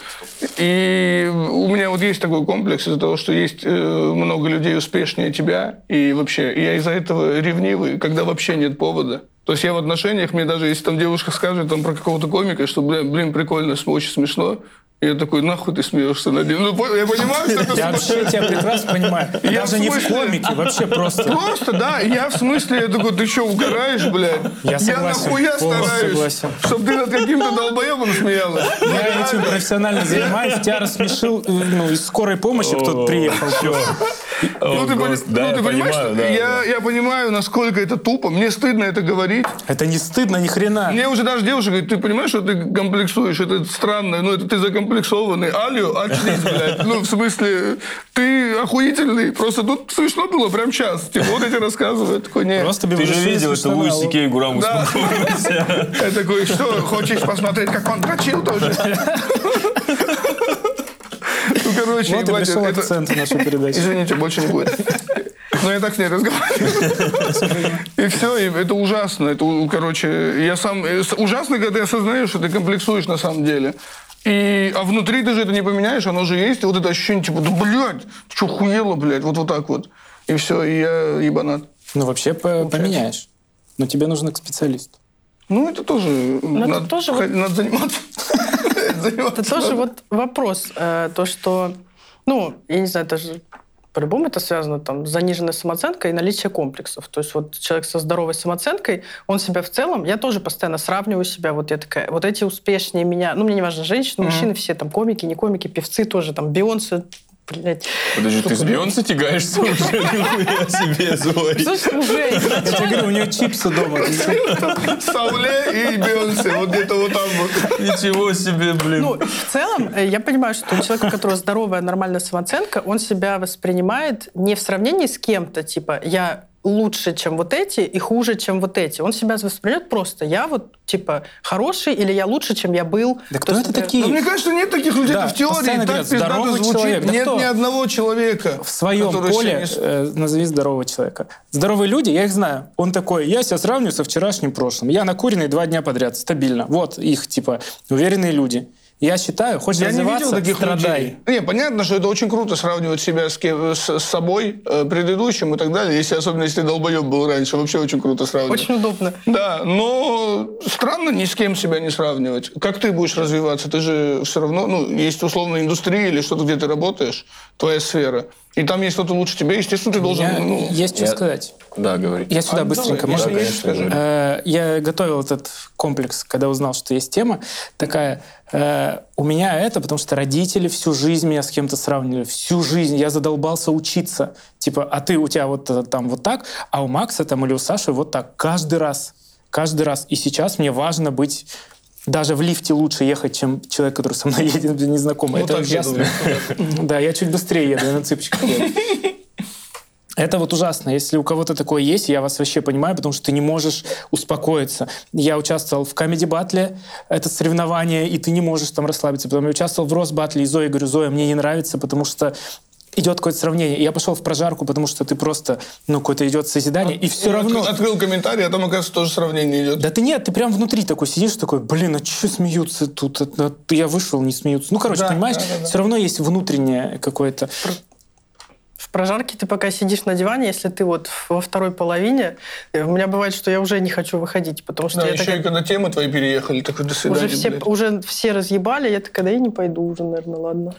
И у меня вот есть такой комплекс из-за того, что есть э, много людей успешнее тебя, и вообще я из-за этого ревнивый, когда вообще нет повода. То есть я в отношениях, мне даже если там девушка скажет там, про какого-то комика, что, блин, блин прикольно, очень смешно, я такой, нахуй ты смеешься над ним? Ну, я понимаю, что это Я вообще тебя прекрасно понимаю. Я Даже не в комике, вообще просто. Просто, да. Я в смысле, я такой, ты что, угораешь, блядь? Я согласен. Я нахуя стараюсь, согласен. чтобы ты над каким-то долбоебом смеялась. Я этим профессионально занимаюсь. Тебя рассмешил, ну, из скорой помощи кто-то приехал. Ну, ты, да, ну, ты понимаешь, понимаю, да, я, да. я понимаю, насколько это тупо. Мне стыдно это говорить. Это не стыдно, ни хрена. Мне уже даже девушка говорит, ты понимаешь, что ты комплексуешь? Это странно. Ну, это ты закомплексованный. Алю, очнись, блядь. Ну, в смысле, ты охуительный. Просто тут смешно было прям сейчас. Типа, вот эти рассказывают. Такой, нет. Просто ты же видел, что Луис Сикей Гурам да. Я такой, что, хочешь посмотреть, как он дрочил тоже? Ну, короче, вот и пришел это... акцент нашей передачи. Извините, больше не будет. Но я так с ней разговариваю. И все, и это ужасно. Это, короче, я сам... Э, ужасно, когда я осознаешь, что ты комплексуешь на самом деле. И, а внутри ты же это не поменяешь, оно же есть. И вот это ощущение, типа, да, блядь, ты что, хуело, блядь, вот, вот так вот. И все, и я ебанат. Ну, вообще по поменяешь. Но тебе нужно к специалисту. Ну, это тоже... Но надо, это тоже надо заниматься. Это тоже вот вопрос. Э, то, что, ну, я не знаю, это же по-любому это связано там, с заниженной самооценкой и наличием комплексов. То есть вот человек со здоровой самооценкой, он себя в целом, я тоже постоянно сравниваю себя, вот я такая, вот эти успешнее меня, ну мне не важно, женщины, mm-hmm. мужчины все там комики, не комики, певцы тоже, там Бейонсе блядь. Подожди, ты с Бейонсе тягаешься уже? Нихуя себе, Зоя. Слушай, уже. Я тебе говорю, у нее чипсы дома. Сауле и Бейонсе, вот где-то вот там вот. Ничего себе, блин. Ну, в целом, э, я понимаю, что у человека, у которого здоровая, нормальная самооценка, он себя воспринимает не в сравнении с кем-то, типа, я лучше, чем вот эти, и хуже, чем вот эти. Он себя воспринимает просто. Я вот, типа, хороший, или я лучше, чем я был. Да кто это такие? Ну, мне кажется, нет таких людей. Да, в теории так говорят, здоровый звучит. Человек. Да нет кто? ни одного человека. В своем поле не... э, назови здорового человека. Здоровые люди, я их знаю. Он такой, я себя сравниваю со вчерашним прошлым. Я накуренный два дня подряд, стабильно. Вот их, типа, уверенные люди. Я считаю, хочешь я развиваться, не видел таких страдай. Людей. Не, понятно, что это очень круто сравнивать себя с, кем, с, с собой, э, предыдущим и так далее. Если, особенно если долбоеб был раньше, вообще очень круто сравнивать. Очень удобно. Да, но странно ни с кем себя не сравнивать. Как ты будешь развиваться? Ты же все равно, ну, есть условно индустрия или что-то, где ты работаешь, твоя сфера. И там есть кто-то лучше тебя, естественно, ты должен... Я, ну... Есть что я... сказать. Да, говори. Я сюда а, быстренько, можно? Да, конечно, э, я готовил этот комплекс, когда узнал, что есть тема такая. Э, у меня это, потому что родители всю жизнь меня с кем-то сравнивали. Всю жизнь я задолбался учиться. Типа, а ты, у тебя вот там вот так, а у Макса там или у Саши вот так. Каждый раз. Каждый раз. И сейчас мне важно быть даже в лифте лучше ехать, чем человек, который со мной едет незнакомый. Вот это ясно. Да, я чуть быстрее еду, я на цыпочках еду. Это вот ужасно. Если у кого-то такое есть, я вас вообще понимаю, потому что ты не можешь успокоиться. Я участвовал в комедий батле, это соревнование, и ты не можешь там расслабиться. Потом я участвовал в Рос батле, и Зоя говорю, Зоя, мне не нравится, потому что идет какое-то сравнение. И я пошел в прожарку, потому что ты просто, ну, какое-то идет созидание, и все равно... Открыл комментарий, а там, оказывается, тоже сравнение идет. Да ты нет, ты прям внутри такой сидишь, такой, блин, а что смеются тут? Я вышел, не смеются. Ну, короче, да, понимаешь, да, да, да. все равно есть внутреннее какое-то... В прожарке ты пока сидишь на диване, если ты вот во второй половине, э, у меня бывает, что я уже не хочу выходить, потому что да, я еще такая... и когда темы твои переехали, такой, до свидания, уже все, уже все разъебали, я такая, да я не пойду уже, наверное, ладно.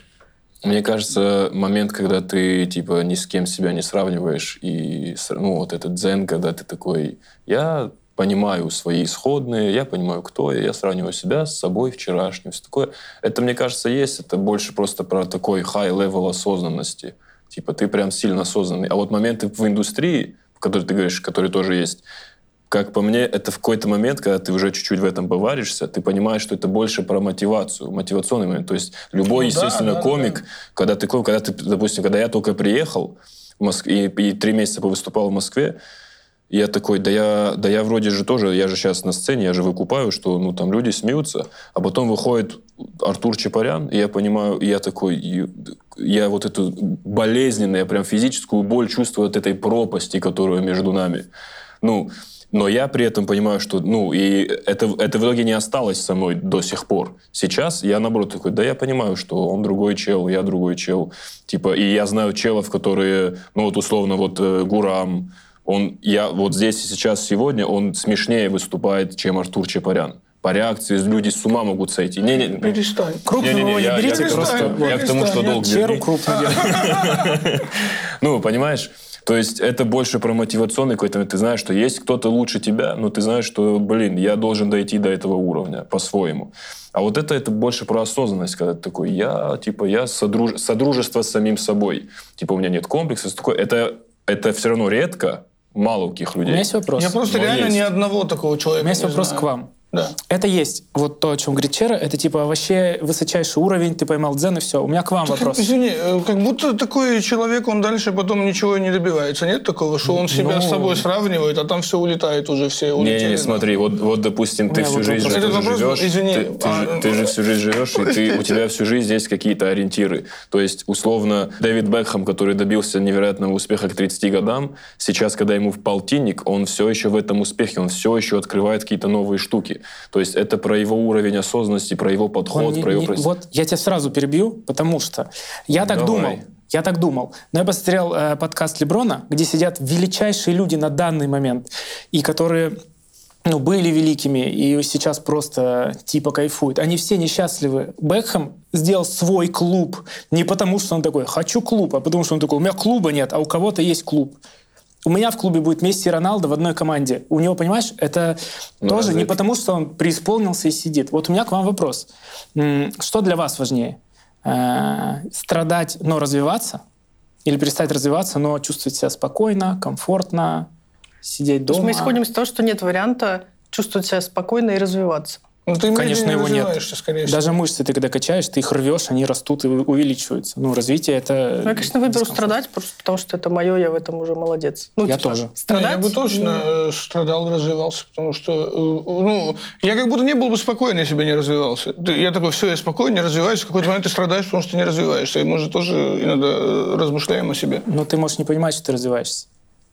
Мне кажется, момент, когда ты типа ни с кем себя не сравниваешь, и ну, вот этот дзен, когда ты такой, я понимаю свои исходные, я понимаю, кто я, я сравниваю себя с собой вчерашним, все такое. Это, мне кажется, есть, это больше просто про такой high-level осознанности. Типа ты прям сильно осознанный. А вот моменты в индустрии, в которой ты говоришь, которые тоже есть, как по мне, это в какой-то момент, когда ты уже чуть-чуть в этом поваришься, ты понимаешь, что это больше про мотивацию, мотивационный момент. То есть любой, Ну естественно, да, комик, да. когда ты, ко- когда ты, допустим, когда я только приехал в Моск- и, и три месяца повыступал в Москве, я такой, да я, да я вроде же тоже, я же сейчас на сцене, я же выкупаю, что ну там люди смеются, а потом выходит Артур Чапарян, и я понимаю, и я такой, я вот эту болезненную, я прям физическую боль чувствую от этой пропасти, которая между нами. Ну, но я при этом понимаю, что, ну, и это, это в итоге не осталось со мной до сих пор. Сейчас я, наоборот, такой, да я понимаю, что он другой чел, я другой чел. Типа, и я знаю челов, которые, ну, вот условно, вот э, Гурам, он, я вот здесь и сейчас, сегодня, он смешнее выступает, чем Артур Чапарян. По реакции люди с ума могут сойти. Не, не, Перестань. Крупного Не-не-не, не я- берите, я просто перестань, я к тому, что долг. Ну, понимаешь? То есть это больше про мотивационный какой-то... Ты знаешь, что есть кто-то лучше тебя, но ты знаешь, что, блин, я должен дойти до этого уровня по-своему. А вот это, это больше про осознанность, когда ты такой, я, типа, я содруж- содружество с самим собой. Типа, у меня нет комплекса. Такое. Это, это все равно редко, мало у каких У людей. меня есть вопрос. Я просто Но реально есть. ни одного такого человека У меня есть не вопрос знаю. к вам. Да. Это есть. Вот то, о чем говорит Чера, это типа вообще высочайший уровень, ты поймал дзен и все. У меня к вам вопрос. Извини, э, как будто такой человек, он дальше потом ничего не добивается. Нет такого, что он себя Ну. с собой сравнивает, а там все улетает уже, все улетели. Не-не, смотри, вот, вот допустим, ты всю вот жизнь же вопрос, живешь, извини, ты, ты а, же, ты же всю жизнь живешь, и ты, у тебя всю жизнь есть какие-то ориентиры. То есть, условно, Дэвид Бекхэм, который добился невероятного успеха к 30 годам, сейчас, когда ему в полтинник, он все еще в этом успехе, он все еще открывает какие-то новые штуки. То есть, это про его уровень осознанности, про его Он подход, не- про его... не- вот я тебя сразу перебью, потому что я так Давай. думал. Я так думал. Но я посмотрел э, подкаст Леброна, где сидят величайшие люди на данный момент, и которые ну, были великими, и сейчас просто типа кайфуют. Они все несчастливы. Бекхэм сделал свой клуб. Не потому, что он такой, хочу клуб, а потому, что он такой, у меня клуба нет, а у кого-то есть клуб. У меня в клубе будет Месси и Роналдо в одной команде. У него, понимаешь, это Ну, тоже разве не потому, что он преисполнился и сидит. Вот у меня к вам вопрос. Что для вас важнее? Э, Страдать, но развиваться? Или перестать развиваться, но чувствовать себя спокойно, комфортно, сидеть То есть дома? мы исходим из того, что нет варианта чувствовать себя спокойно и развиваться. Ну, ты Конечно, его нет. скорее всего. Даже мышцы ты когда качаешь, ты их рвешь, они растут и увеличиваются. Ну, развитие это... Ну, я, конечно, выберу дискомфорт. страдать, просто потому что это мое, я в этом уже молодец. Ну, Я типа, тоже. Страдать? я бы точно э, страдал, развивался, потому что, э, ну, я как будто не был бы спокоен, если бы не развивался. Я такой, все, я спокоен, не развиваюсь, в какой-то момент ты страдаешь, потому что не развиваешься. И мы же тоже иногда э, размышляем о себе. Но ты можешь не понимать, что ты развиваешься.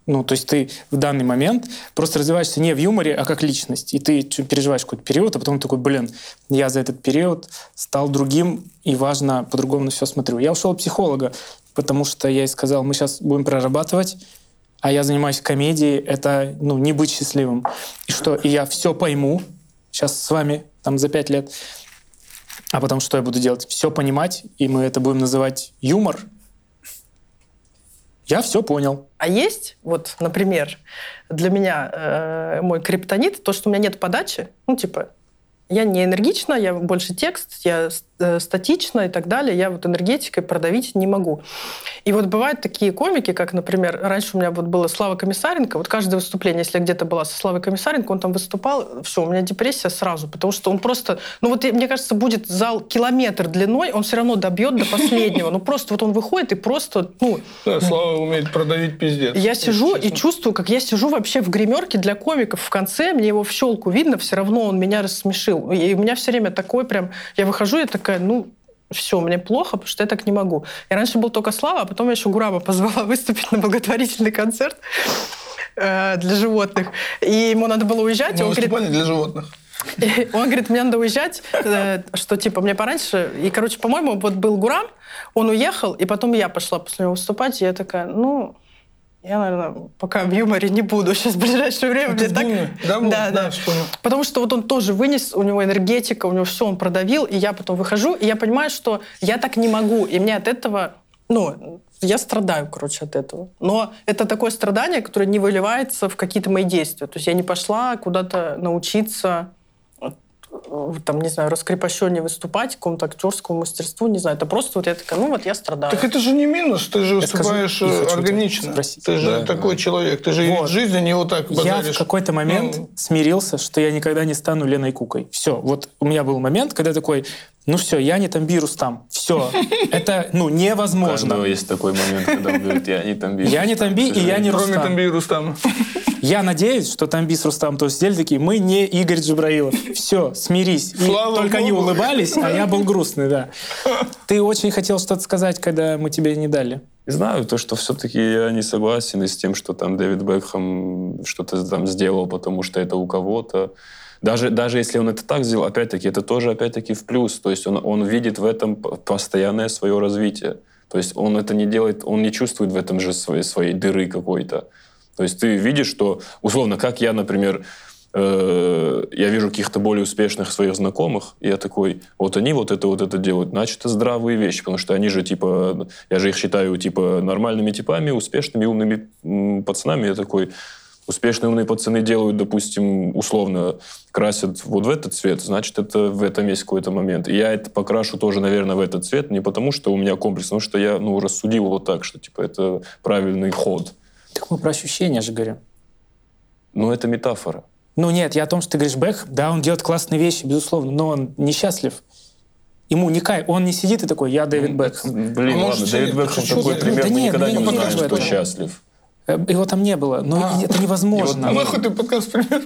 Ну, то есть ты в данный момент просто развиваешься не в юморе, а как личность. И ты переживаешь какой-то период, а потом такой, блин, я за этот период стал другим, и важно, по-другому на все смотрю. Я ушел от психолога, потому что я ей сказал, мы сейчас будем прорабатывать, а я занимаюсь комедией, это, ну, не быть счастливым. И что, и я все пойму, сейчас с вами, там, за пять лет, а потом что я буду делать? Все понимать, и мы это будем называть юмор. Я все понял. А есть, вот, например, для меня э, мой криптонит, то, что у меня нет подачи, ну, типа, я не энергична, я больше текст, я э, статична и так далее, я вот энергетикой продавить не могу. И вот бывают такие комики, как, например, раньше у меня вот было Слава Комиссаренко, вот каждое выступление, если я где-то была со Славой Комиссаренко, он там выступал, все, у меня депрессия сразу, потому что он просто, ну вот мне кажется, будет зал километр длиной, он все равно добьет до последнего, ну просто вот он выходит и просто, ну, Да, Слава умеет продавить пиздец. я сижу и чувствую, как я сижу вообще в гримерке для комиков в конце, мне его в щелку видно, все равно он меня рассмешил. И у меня все время такой прям... Я выхожу, я такая, ну, все, мне плохо, потому что я так не могу. И раньше был только Слава, а потом я еще Гурама позвала выступить на благотворительный концерт э, для животных. И ему надо было уезжать, Мы он говорит, выступали для животных. и он говорит, мне надо уезжать, э, что типа мне пораньше. И, короче, по-моему, вот был Гурам, он уехал, и потом я пошла после него выступать, и я такая, ну, я, наверное, пока в юморе не буду. Сейчас в ближайшее время Ты мне в так... Да, да, Да, да. вспомнил. Потому что вот он тоже вынес, у него энергетика, у него все, он продавил, и я потом выхожу, и я понимаю, что я так не могу, и мне от этого, ну, я страдаю, короче, от этого. Но это такое страдание, которое не выливается в какие-то мои действия. То есть я не пошла куда-то научиться там, не знаю, раскрепощеннее выступать, какому-то актерскому мастерству, не знаю. Это просто вот я такая, ну вот я страдаю. Так это же не минус, ты же Я выступаешь э, органично. спросить. Ты же Да, такой да. человек, ты же Вот. в жизни не вот так Я базаришь. в какой-то момент Ну. смирился, что я никогда не стану Леной Кукой. Все. Вот у меня был момент, когда такой, ну все, я не там бирус там. Все. Это, ну, У каждого невозможно. есть такой момент, когда он говорит, я не там Я не Тамби, и я не Кроме Рустам. Тамби и Рустама. Я надеюсь, что Тамби с Рустам тоже сидели такие, мы не Игорь Джибраилов. Все, смирись. И Слава только они Богу. улыбались, а я был грустный, да. Ты очень хотел что-то сказать, когда мы тебе не дали. Знаю то, что все-таки я не согласен и с тем, что там Дэвид Бекхэм что-то там сделал, потому что это у кого-то. Даже, даже если он это так сделал, опять-таки, это тоже опять-таки в плюс. То есть он, он видит в этом постоянное свое развитие. То есть он это не делает, он не чувствует в этом же своей, своей дыры какой-то. То есть ты видишь, что, условно, как я, например, э, я вижу каких-то более успешных своих знакомых, и я такой, вот они вот это вот это делают, значит, это здравые вещи, потому что они же, типа, я же их считаю, типа, нормальными типами, успешными, умными пацанами. Я такой, успешные умные пацаны делают, допустим, условно, красят вот в этот цвет, значит, это в этом есть какой-то момент. И я это покрашу тоже, наверное, в этот цвет, не потому что у меня комплекс, потому что я, ну, рассудил вот так, что, типа, это правильный ход. Так мы про ощущения же говорим. Но это метафора. Ну нет, я о том, что ты говоришь, Бэх, да, он делает классные вещи, безусловно, но он несчастлив. Ему не кай, он не сидит и такой, я Дэвид Бекхэм. Блин, А ладно, Дэвид Бекхэм такой пример, Да мы нет, никогда я не узнаем, что счастлив. Э, Его там не было, но А. это невозможно. А нахуй ты подкаст пример?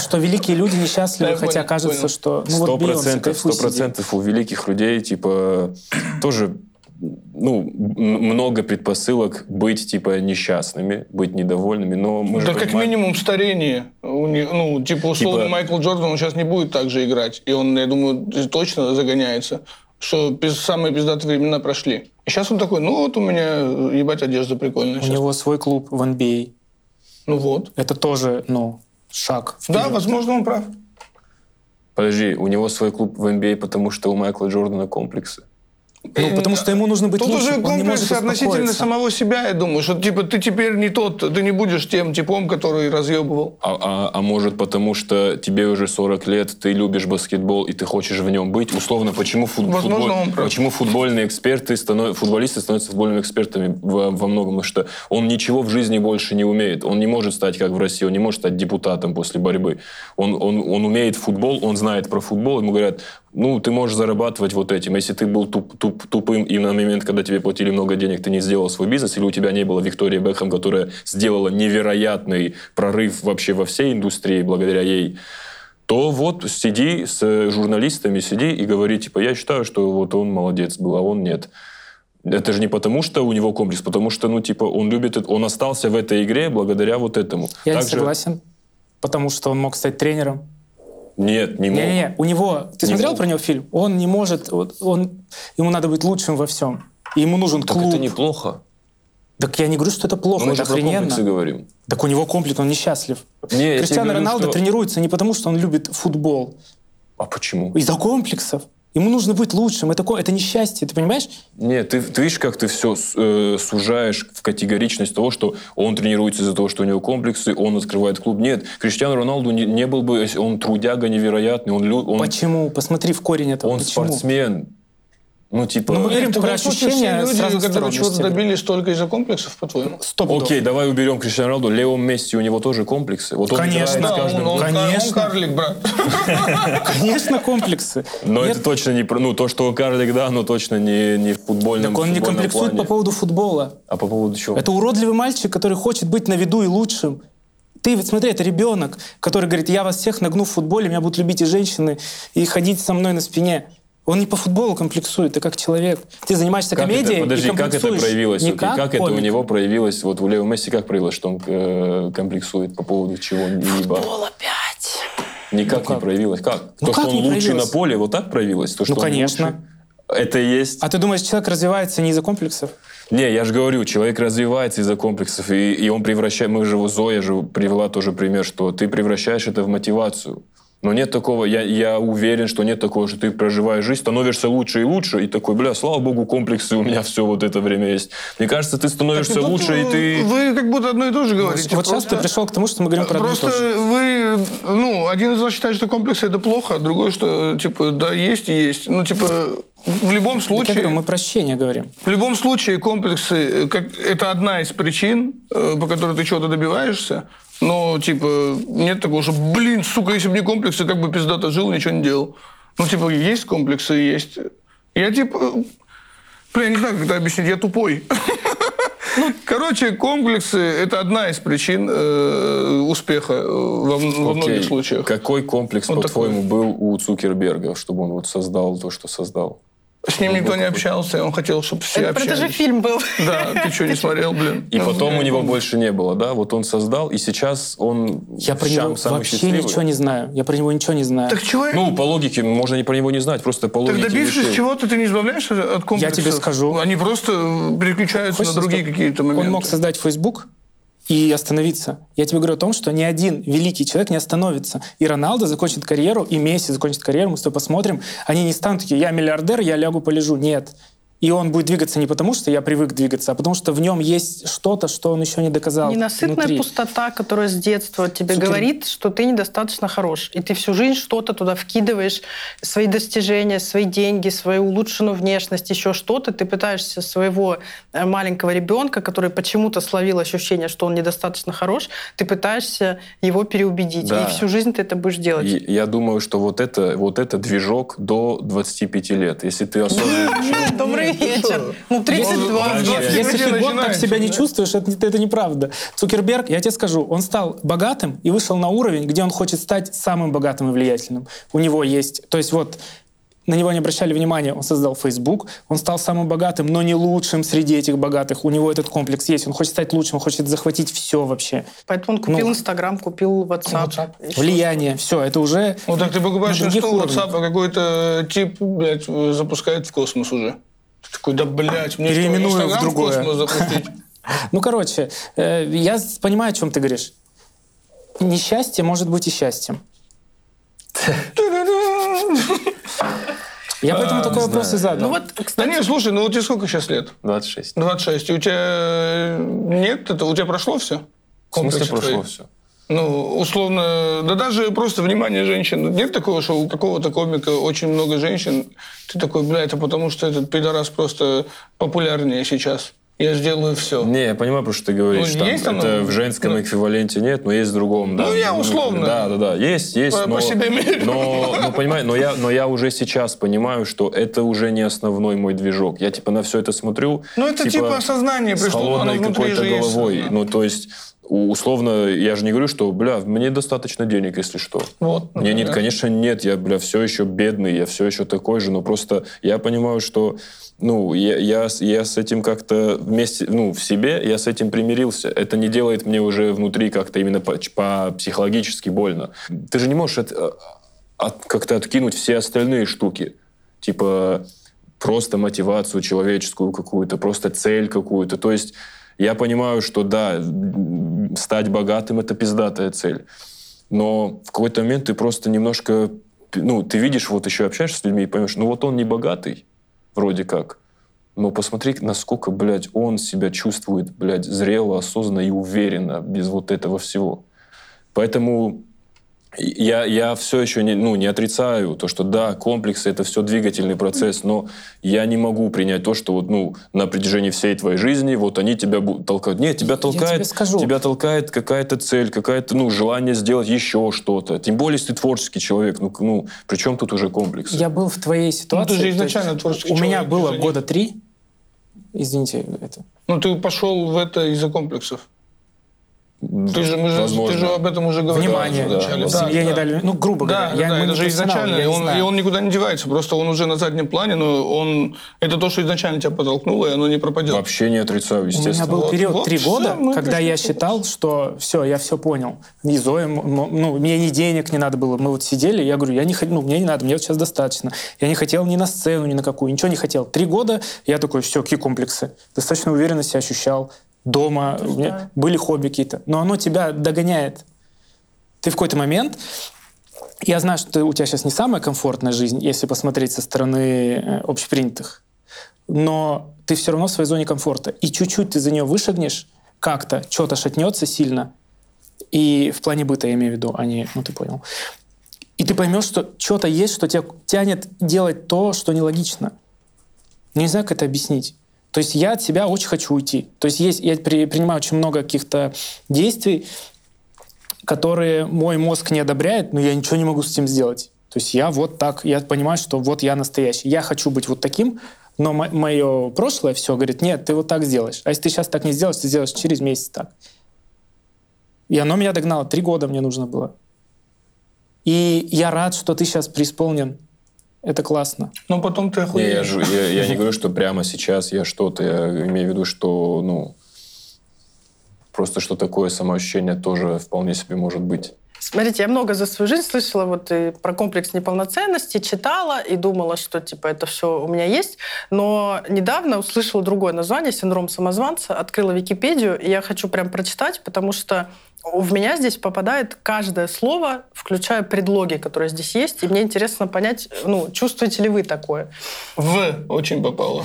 Что великие люди несчастливы, Да, хотя понял, кажется, понял. что... Ну, Сто вот Бейонсе, процентов, сто процентов у великих людей, типа, тоже ну, много предпосылок быть, типа, несчастными, быть недовольными, но мы же Да как понимаем- минимум старение. Ну, типа, условно, Типа- Майкл Джордан, он сейчас не будет так же играть. И он, я думаю, точно загоняется, что самые пиздатые времена прошли. И сейчас он такой, ну вот у меня, ебать, одежда прикольная У сейчас. него свой клуб в NBA. Ну вот. Это тоже, ну, шаг. Да, вперед. возможно, он прав. Подожди, у него свой клуб в NBA, потому что у Майкла Джордана комплексы. Ну, потому что ему нужно быть Тут лучше, уже комплекс относительно самого себя, я думаю, что типа ты теперь не тот, ты не будешь тем типом, который разъебывал. А, а- а может, потому что тебе уже 40 лет, ты любишь баскетбол, и ты хочешь в нем быть? Условно, почему, фут- Возможно, футбол- он прав. почему футбольные эксперты, станов- футболисты становятся футбольными экспертами во, во многом? Потому что он ничего в жизни больше не умеет. Он не может стать, как в России, он не может стать депутатом после борьбы. Он, он, он умеет футбол, он знает про футбол, ему говорят, ну, ты можешь зарабатывать вот этим. Если ты был туп- туп- тупым, и на момент, когда тебе платили много денег, ты не сделал свой бизнес, или у тебя не было Виктории Бекхэм, которая сделала невероятный прорыв вообще во всей индустрии благодаря ей, то вот сиди с журналистами, сиди и говори, типа, я считаю, что вот он молодец был, а он нет. Это же не потому, что у него комплекс, потому что, ну, типа, он любит это, он остался в этой игре благодаря вот этому. Я не Также- согласен, потому что он мог стать тренером. Нет, не мог. Не-не-не, у него... Ты Не смотрел мог. про него фильм? Он не может... вот Он, ему надо быть лучшим во всем. И ему нужен Так клуб. это неплохо. Так я не говорю, что это плохо, Мы это же охрененно. говорим. Так у него комплекс, он несчастлив. Не, говорю, Роналдо что- тренируется не потому, что он любит футбол. А почему? Из-за комплексов. Ему нужно быть лучшим. Это, это несчастье, ты понимаешь? Нет, ты, ты видишь, как ты все сужаешь в категоричность того, что он тренируется из-за того, что у него комплексы, он открывает клуб. Нет, Криштиану Роналду не, не был бы, он трудяга невероятный, он, он, Почему? Посмотри в корень этого. он Почему? спортсмен. Ну, типа... Ну, мы говорим про ощущения все с люди, которые чего-то добились только из-за комплексов, по-твоему? Стоп. Окей, давай уберем Криштиану Роналду. Лео Месси, у него тоже комплексы. Вот он Конечно. Да, каждым он, он, годом. кар- он Конечно. карлик, брат. Конечно, комплексы. Но Нет, это точно не... про- Ну, то, что он карлик, да, но точно не, не в футбольном так он не комплексует плане. по поводу футбола. А по поводу чего? Это уродливый мальчик, который хочет быть на виду и лучшим. Ты вот смотри, это ребенок, который говорит, я вас всех нагну в футболе, меня будут любить и женщины, и ходить со мной на спине. Он не по футболу комплексует, ты как человек. Ты занимаешься Как комедией это, подожди, и как это проявилось? Не как как это у него проявилось? Вот у Лео Месси как проявилось, что он э, комплексует по поводу чего? Либо Пол опять. никак Ну не как? проявилось. Как? Ну то, как что он не лучший проявилось? на поле, вот так проявилось? То, что Ну, он конечно. Это и есть. А ты думаешь, человек развивается не из-за комплексов? Не, я же говорю, человек развивается из-за комплексов, и, и он превращает... Мы же, Зоя же привела тоже пример, что ты превращаешь это в мотивацию. Но нет такого, я, я уверен, что нет такого, что ты проживаешь жизнь, становишься лучше и лучше, и такой, бля, слава богу, комплексы у меня все вот это время есть. Мне кажется, ты становишься Так, лучше, и ты... Вы как будто одно и то же говорите. Вот сейчас ты Просто- пришел к тому, что мы говорим про одно и Просто то же. вы, ну, один из вас считает, что комплексы это плохо, а другой, что, типа, да, есть и есть. Ну, типа, в любом случае... говорю, мы прощения говорим. В любом случае, комплексы э, как, это одна из причин, э, по которой ты чего-то добиваешься. Но, типа, нет такого, что, блин, сука, если бы не комплексы, как бы пиздато жил, ничего не делал. Ну, типа, есть комплексы, есть. Я, типа, блин, я не знаю, как это объяснить, я тупой. Ну, короче, комплексы – это одна из причин э, успеха э, во, многих случаях. Какой комплекс, Вот по-твоему, был у Цукерберга, чтобы он вот создал то, что создал? С ним никто не общался, и он хотел, чтобы все Это, про это же общались. фильм был. Да, ты что, не смотрел, блин? И Ну, потом я у него помню. больше не было, да? Вот он создал, и сейчас он Я про него самый вообще счастливый. ничего не знаю. Я про него ничего не знаю. Так чего я- Ну, по логике, можно не про него не знать, просто по Так логике добившись решил. чего-то, ты не избавляешься от комплексов? тебе скажу. Они просто переключаются Хочешь, на другие какие-то моменты. Он мог создать Facebook и остановиться. Я тебе говорю о том, что ни один великий человек не остановится. И Роналдо закончит карьеру, и Месси закончит карьеру, мы с тобой посмотрим. Они не станут такие, я миллиардер, я лягу полежу. Нет. И он будет двигаться не потому, что я привык двигаться, а потому что в нем есть что-то, что он еще не доказал. Ненасытная внутри. пустота, которая с детства тебе Цукер- говорит, что ты недостаточно хорош. И ты всю жизнь что-то туда вкидываешь, свои достижения, свои деньги, свою улучшенную внешность, еще что-то. Ты пытаешься своего э, маленького ребенка, который почему-то словил ощущение, что он недостаточно хорош, ты пытаешься его переубедить. Да. И всю жизнь ты это будешь делать. И Я думаю, что вот это, вот это движок до 25 лет. Если ты осознанно... Добрый вечер. Ну, 32. Он в Нет, 20 Если ты год так себя не чувствуешь, это, неправда. Цукерберг, я тебе скажу, он стал богатым и вышел на уровень, где он хочет стать самым богатым и влиятельным. У него есть... То есть вот на него не обращали внимания, он создал Facebook, он стал самым богатым, но не лучшим среди этих богатых. У него этот комплекс есть, он хочет стать лучшим, он хочет захватить все вообще. Поэтому он купил Ну, Инстаграм, купил WhatsApp. Что? Влияние, все, это уже... Ну так ты покупаешь инсту. WhatsApp, а какой-то тип, блядь, запускает в космос уже. Ты такой, да, блядь, мне Переименую что, в другое. космос запустить? Ну, короче, э, я понимаю, о чем ты говоришь. Несчастье может быть и счастьем. Я поэтому такой вопрос и задал. Ну вот, Да кстати, нет, слушай, ну вот тебе сколько сейчас лет? 26. 26. И у тебя нет, это у тебя прошло все? В смысле прошло все? Ну, условно, да даже просто внимание женщин. Нет такого, что у какого-то комика очень много женщин. Ты такой, бля, это потому что этот пидорас просто популярнее сейчас. Я сделаю все. Не, я понимаю, про что ты говоришь. Ну, Там есть оно? это в женском Ну. эквиваленте нет, но есть в другом. Да. Ну, я условно. Да, да, да. Есть, есть. По- но, по себе но, но, понимаю, но, я, но я уже сейчас понимаю, что это уже не основной мой движок. Я типа на все это смотрю. Ну, это типа осознание с пришло, оно холодной какой-то головой. Ну, то есть, условно, я же не говорю, что, бля, мне достаточно денег, если что. Вот, Мне нет, конечно, нет, я, бля, все еще бедный, я все еще такой же, но просто я понимаю, что, ну, я, я, с- я с этим как-то вместе, ну, в себе, я с этим примирился. Это не делает мне уже внутри как-то именно по, по психологически больно. Ты же не можешь от- от- как-то откинуть все остальные штуки. Типа просто мотивацию человеческую какую-то, просто цель какую-то. То есть я понимаю, что да, стать богатым – это пиздатая цель. Но в какой-то момент ты просто немножко... Ну, ты видишь, вот еще общаешься с людьми и поймешь, ну вот он не богатый, вроде как. Но посмотри, насколько, блядь, он себя чувствует, блядь, зрело, осознанно и уверенно, без вот этого всего. Поэтому я, я все еще не, ну, не отрицаю то, что да, комплексы это все двигательный процесс, но я не могу принять то, что вот, ну, на протяжении всей твоей жизни вот они тебя будут толкают. Нет, тебя толкает, тебе скажу. тебя толкает какая-то цель, какая-то ну, желание сделать еще что-то. Тем более, если ты творческий человек. Ну, ну при чем тут уже комплексы? Я был в твоей ситуации. Ну, ты же есть изначально творческий У меня человек, было года три. Извините, это. Ну, ты пошел в это из-за комплексов. Ты же, мы же, Возможно. ты же об этом уже говорил. Внимание. вначале. В Да, семье да. не дали. Ну, грубо Да, говоря. я да, мы это же изначально, я он, и он никуда не девается, просто он уже на заднем плане, но он это то, что изначально тебя подтолкнуло, и оно не пропадет. Вообще не отрицаю, У естественно. меня был Вот, период вот, три всё, года, мы когда я считал, что все, я все понял. И Зоя, ну, мне ни денег не надо было. Мы вот сидели, я говорю, я не хочу, ну, мне не надо, мне вот сейчас достаточно. Я не хотел ни на сцену, ни на какую, ничего не хотел. Три года я такой, все, какие комплексы. Достаточно уверенно себя ощущал. Дома у меня были хобби какие-то. Но оно тебя догоняет. Ты в какой-то момент Я знаю, что у тебя сейчас не самая комфортная жизнь, если посмотреть со стороны э, общепринятых, но ты все равно в своей зоне комфорта. И чуть-чуть ты за нее вышагнешь, как-то что-то шатнется сильно, и в плане быта я имею в виду, а не, ну ты понял. И ты поймешь, что что-то есть, что тебя тянет делать то, что нелогично. Не знаю, как это объяснить. То есть я от себя очень хочу уйти. То есть есть, я при- принимаю очень много каких-то действий, которые мой мозг не одобряет, но я ничего не могу с этим сделать. То есть я вот так, я понимаю, что вот я настоящий. Я хочу быть вот таким, но мое прошлое все говорит, нет, ты вот так сделаешь. А если ты сейчас так не сделаешь, ты сделаешь через месяц так. И оно меня догнало. Три года мне нужно было. И я рад, что ты сейчас преисполнен. Это классно. Но потом ты Не, я, охуеешь. же- я, я не говорю, что прямо сейчас я что-то, я имею в виду, что, ну, просто что такое самоощущение тоже вполне себе может быть. Смотрите, я много за свою жизнь слышала вот и про комплекс неполноценности, читала и думала, что типа это все у меня есть. Но недавно услышала другое название «Синдром самозванца», открыла Википедию, и я хочу прям прочитать, потому что в меня здесь попадает каждое слово, включая предлоги, которые здесь есть, и мне интересно понять, ну, чувствуете ли вы такое? В очень попало.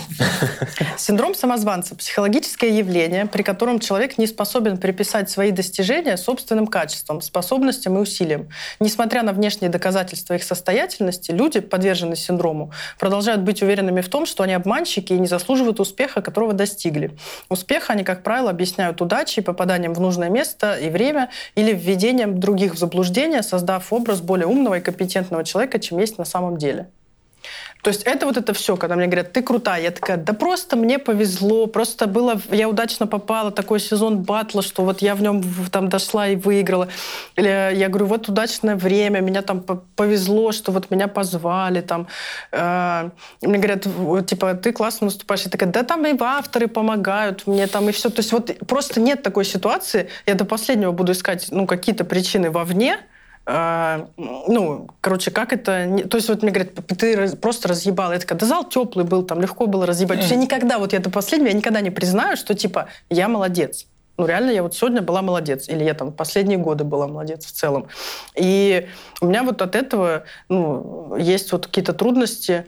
Синдром самозванца – психологическое явление, при котором человек не способен приписать свои достижения собственным качествам, способностям и усилиям. Несмотря на внешние доказательства их состоятельности, люди, подверженные синдрому, продолжают быть уверенными в том, что они обманщики и не заслуживают успеха, которого достигли. Успех они, как правило, объясняют удачей, попаданием в нужное место и время или введением других в заблуждение, создав образ более умного и компетентного человека, чем есть на самом деле. То есть это вот это все, когда мне говорят, ты крутая, я такая, да просто мне повезло, просто было, я удачно попала, такой сезон батла, что вот я в нем там дошла и выиграла. Или я говорю, вот удачное время, меня там по- повезло, что вот меня позвали там. Э, Мне говорят, типа, ты классно выступаешь. Я такая, да там и авторы помогают мне там и все. То есть вот просто нет такой ситуации. Я до последнего буду искать ну, какие-то причины вовне, а, ну, короче, как это... не- То есть вот мне говорят, ты просто разъебал. Я такая, да зал теплый был, там легко было разъебать. То есть я никогда, вот я до последнего, я никогда не признаю, что типа я молодец. Ну, реально, я вот сегодня была молодец. Или я там последние годы была молодец в целом. И у меня вот от этого, ну, есть вот какие-то трудности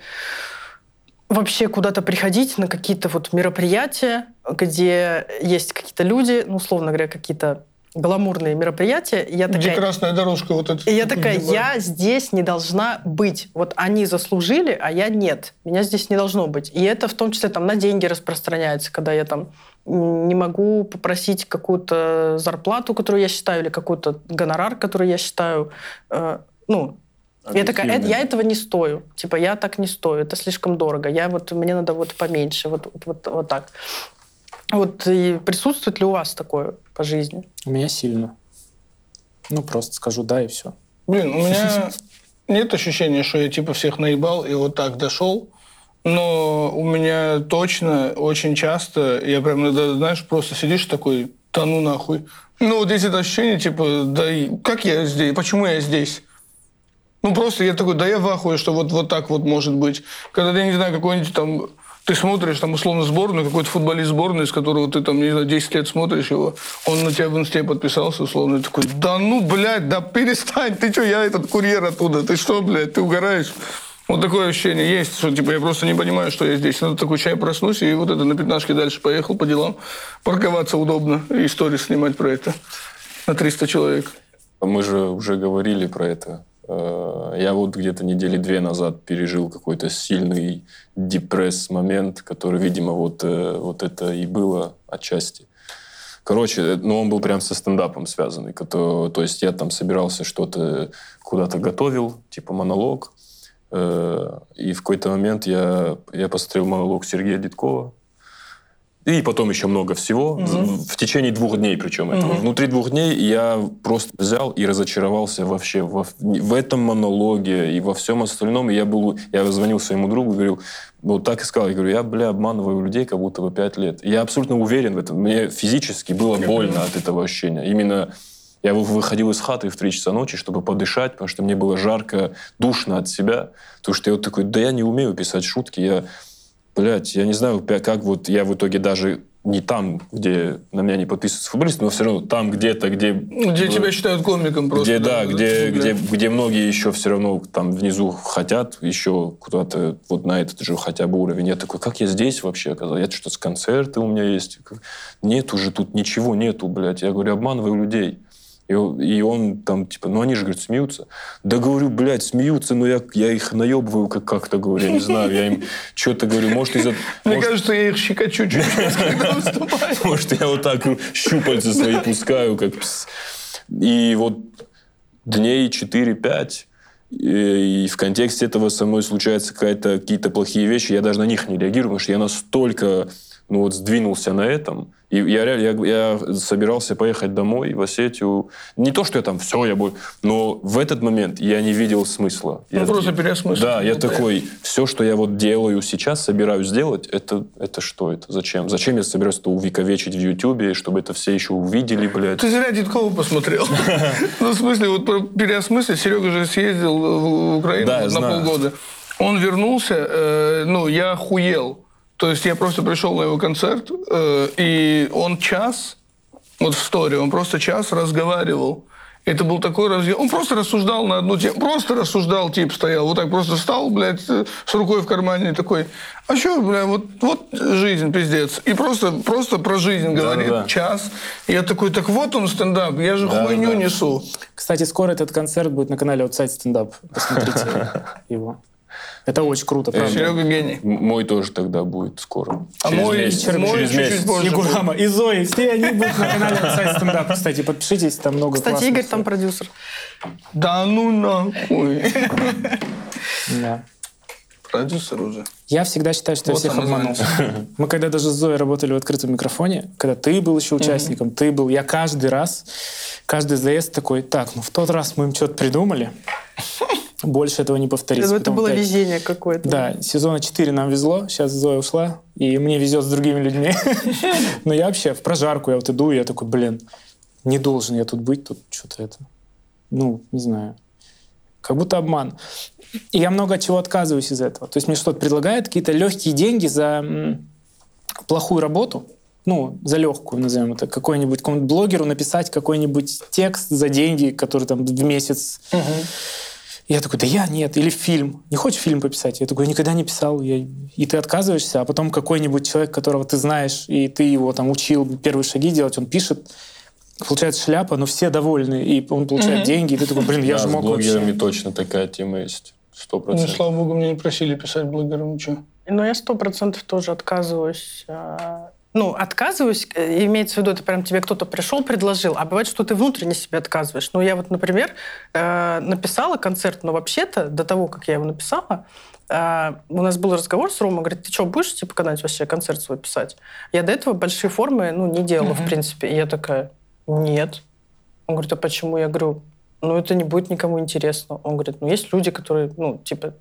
вообще куда-то приходить на какие-то вот мероприятия, где есть какие-то люди, ну, условно говоря, какие-то гламурные мероприятия. И Я Где такая, красная дорожка вот эта. и я такая, Где я здесь не должна быть. Вот они заслужили, а я нет. Меня здесь не должно быть. И это в том числе там на деньги распространяется, когда я там не могу попросить какую-то зарплату, которую я считаю, или какой-то гонорар, который я считаю, э, ну, я такая, «Э, я этого не стою. Типа, я так не стою, это слишком дорого. Я вот, мне надо вот поменьше, вот, вот, вот так. Вот и присутствует ли у вас такое по жизни? У меня сильно. Ну, просто скажу да и все. Блин, у меня нет ощущения, что я типа всех наебал и вот так дошел. Но у меня точно очень часто, я прям иногда, знаешь, просто сидишь такой, да ну нахуй. Ну вот есть это ощущение, типа, да и как я здесь, почему я здесь? Ну просто я такой, да я в ахуе, что вот, вот так вот может быть. Когда, я не знаю, какой-нибудь там ты смотришь там условно сборную, какой-то футболист сборной, с которого ты там, не знаю, 10 лет смотришь его, он на тебя в инсте подписался условно, и такой, да ну, блядь, да перестань, ты что, я этот курьер оттуда, ты что, блядь, ты угораешь? Вот такое ощущение есть, что типа я просто не понимаю, что я здесь. Надо такой чай проснусь, и вот это на пятнашке дальше поехал по делам. Парковаться удобно, и истории снимать про это на 300 человек. Мы же уже говорили про это. Э, Я вот где-то недели две назад пережил какой-то сильный депресс-момент, который, видимо, вот, э, вот это и было отчасти. Короче, э, ну он был прям со стендапом связанный. кото- То есть я там собирался что-то куда-то готовил, типа монолог. И в какой-то момент я, я посмотрел монолог Сергея Дедкова. И потом еще много всего. В течение двух дней причем этого. Внутри двух дней я просто взял и разочаровался вообще во, в этом монологе и во всем остальном. И я был, я звонил своему другу и говорил, вот так и сказал, я говорю, я, бля, обманываю людей как будто бы пять лет. И я абсолютно уверен в этом. Мне физически было больно от этого ощущения. Именно я вы- выходил из хаты в 3 часа ночи, чтобы подышать, потому что мне было жарко, душно от себя. Потому что я вот такой, да я не умею писать шутки, я, блядь, я не знаю, как вот я в итоге даже не там, где на меня не подписываются футболисты, но все равно там где-то, где... Где э, тебя считают комиком просто. Где, да, да, где, где, где многие еще все равно там внизу хотят еще куда-то вот на этот же хотя бы уровень. Я такой, как я здесь вообще оказался? Я что-то с концерты у меня есть. Нет уже тут ничего нету, блядь. Я говорю, обманываю людей. И, он- и он там, типа, ну они же, говорит, смеются. Да говорю, блядь, смеются, но я, я их наебываю как- как-то, говорю, я не знаю. Я им что-то говорю, может, из-за... Мне может, кажется, я их щекочу чуть-чуть, когда выступаю. Может, я вот так щупальца свои пускаю, как. И вот дней 4-5, и в контексте этого со мной случаются какие-то плохие вещи, я даже на них не реагирую, потому что я настолько ну, вот, сдвинулся на этом. И я, реально- я, я собирался поехать домой, в Осетию. Не то, что я там все, я буду... Но в этот момент я не видел смысла. Ну, Я- просто переосмыслил. Да, я такой, все, что я вот делаю сейчас, собираюсь сделать, это, это что это? Зачем? Зачем я собираюсь это увековечить в Ютубе, чтобы это все еще увидели, блядь? Ты зря Дедкова посмотрел. Ну, в смысле, вот переосмыслить. Серега же съездил в Украину на полгода. Он вернулся, э, ну, я охуел. То есть я просто пришел на его концерт, э, и он час, вот в стори, он просто час разговаривал. Это был такой разъем. Он просто рассуждал на одну тему. Просто рассуждал, тип стоял. Вот так просто встал, блядь, э, с рукой в кармане такой. А что, бля, вот, вот жизнь, пиздец. И просто, просто про жизнь говорит да. час. И я такой, так вот он стендап, я же Да, хуйню да. несу. Кстати, скоро этот концерт будет на канале Outside Stand Up. Посмотрите его. Это очень круто, правда. Серега гений. Мой тоже тогда будет скоро. А Через мой- месяц. мой Через чуть-чуть месяц. позже. И Гурама, и Зои, все они будут на канале Outside Stand Up. Кстати, подпишитесь, там много Кстати, Игорь там продюсер. Да ну нахуй. Да. Продюсер уже. Я всегда считаю, что Вот я всех обманул. Мы когда даже с Зоей работали в открытом микрофоне, когда ты был еще участником, ты был, я каждый раз, каждый заезд такой, так, ну в тот раз мы им что-то придумали, больше этого не повторится. Ну, это было опять- везение какое-то. Да, сезона 4 нам везло, сейчас Зоя ушла, и мне везет с другими людьми. Но я вообще в прожарку, я вот иду, и я такой, блин, не должен я тут быть, тут что-то это, ну, не знаю, как будто обман. И я много от чего отказываюсь из этого. То есть мне что-то предлагают, какие-то легкие деньги за плохую работу, ну, за легкую, назовем это, какой-нибудь какому-нибудь блогеру написать какой-нибудь текст за деньги, который там в месяц я такой, да я нет. Или фильм. Не хочешь фильм пописать? Я такой, я никогда не писал. Я... И ты отказываешься, а потом какой-нибудь человек, которого ты знаешь, и ты его там учил первые шаги делать, он пишет, получается шляпа, но все довольны, и он получает деньги, и ты такой, блин, я Да, же с мог блогерами вообще. точно такая тема есть. Сто Ну, процентов. слава богу, мне не просили писать блогерам ничего. Но я сто процентов тоже отказываюсь. Ну, отказываюсь, э, имеется в виду, это прям тебе кто-то пришел, предложил, а бывает, что ты внутренне себе отказываешь. Ну, я вот, например, э, написала концерт, но вообще-то до того, как я его написала, э, у нас был разговор с Ромой, говорит, ты что, будешь, типа, когда-нибудь вообще концерт свой писать? Я до этого большие формы, ну, не делала, в принципе. И я такая, нет. Он говорит, а почему? Я говорю, ну, это не будет никому интересно. Он говорит, ну, есть люди, которые, ну, типа,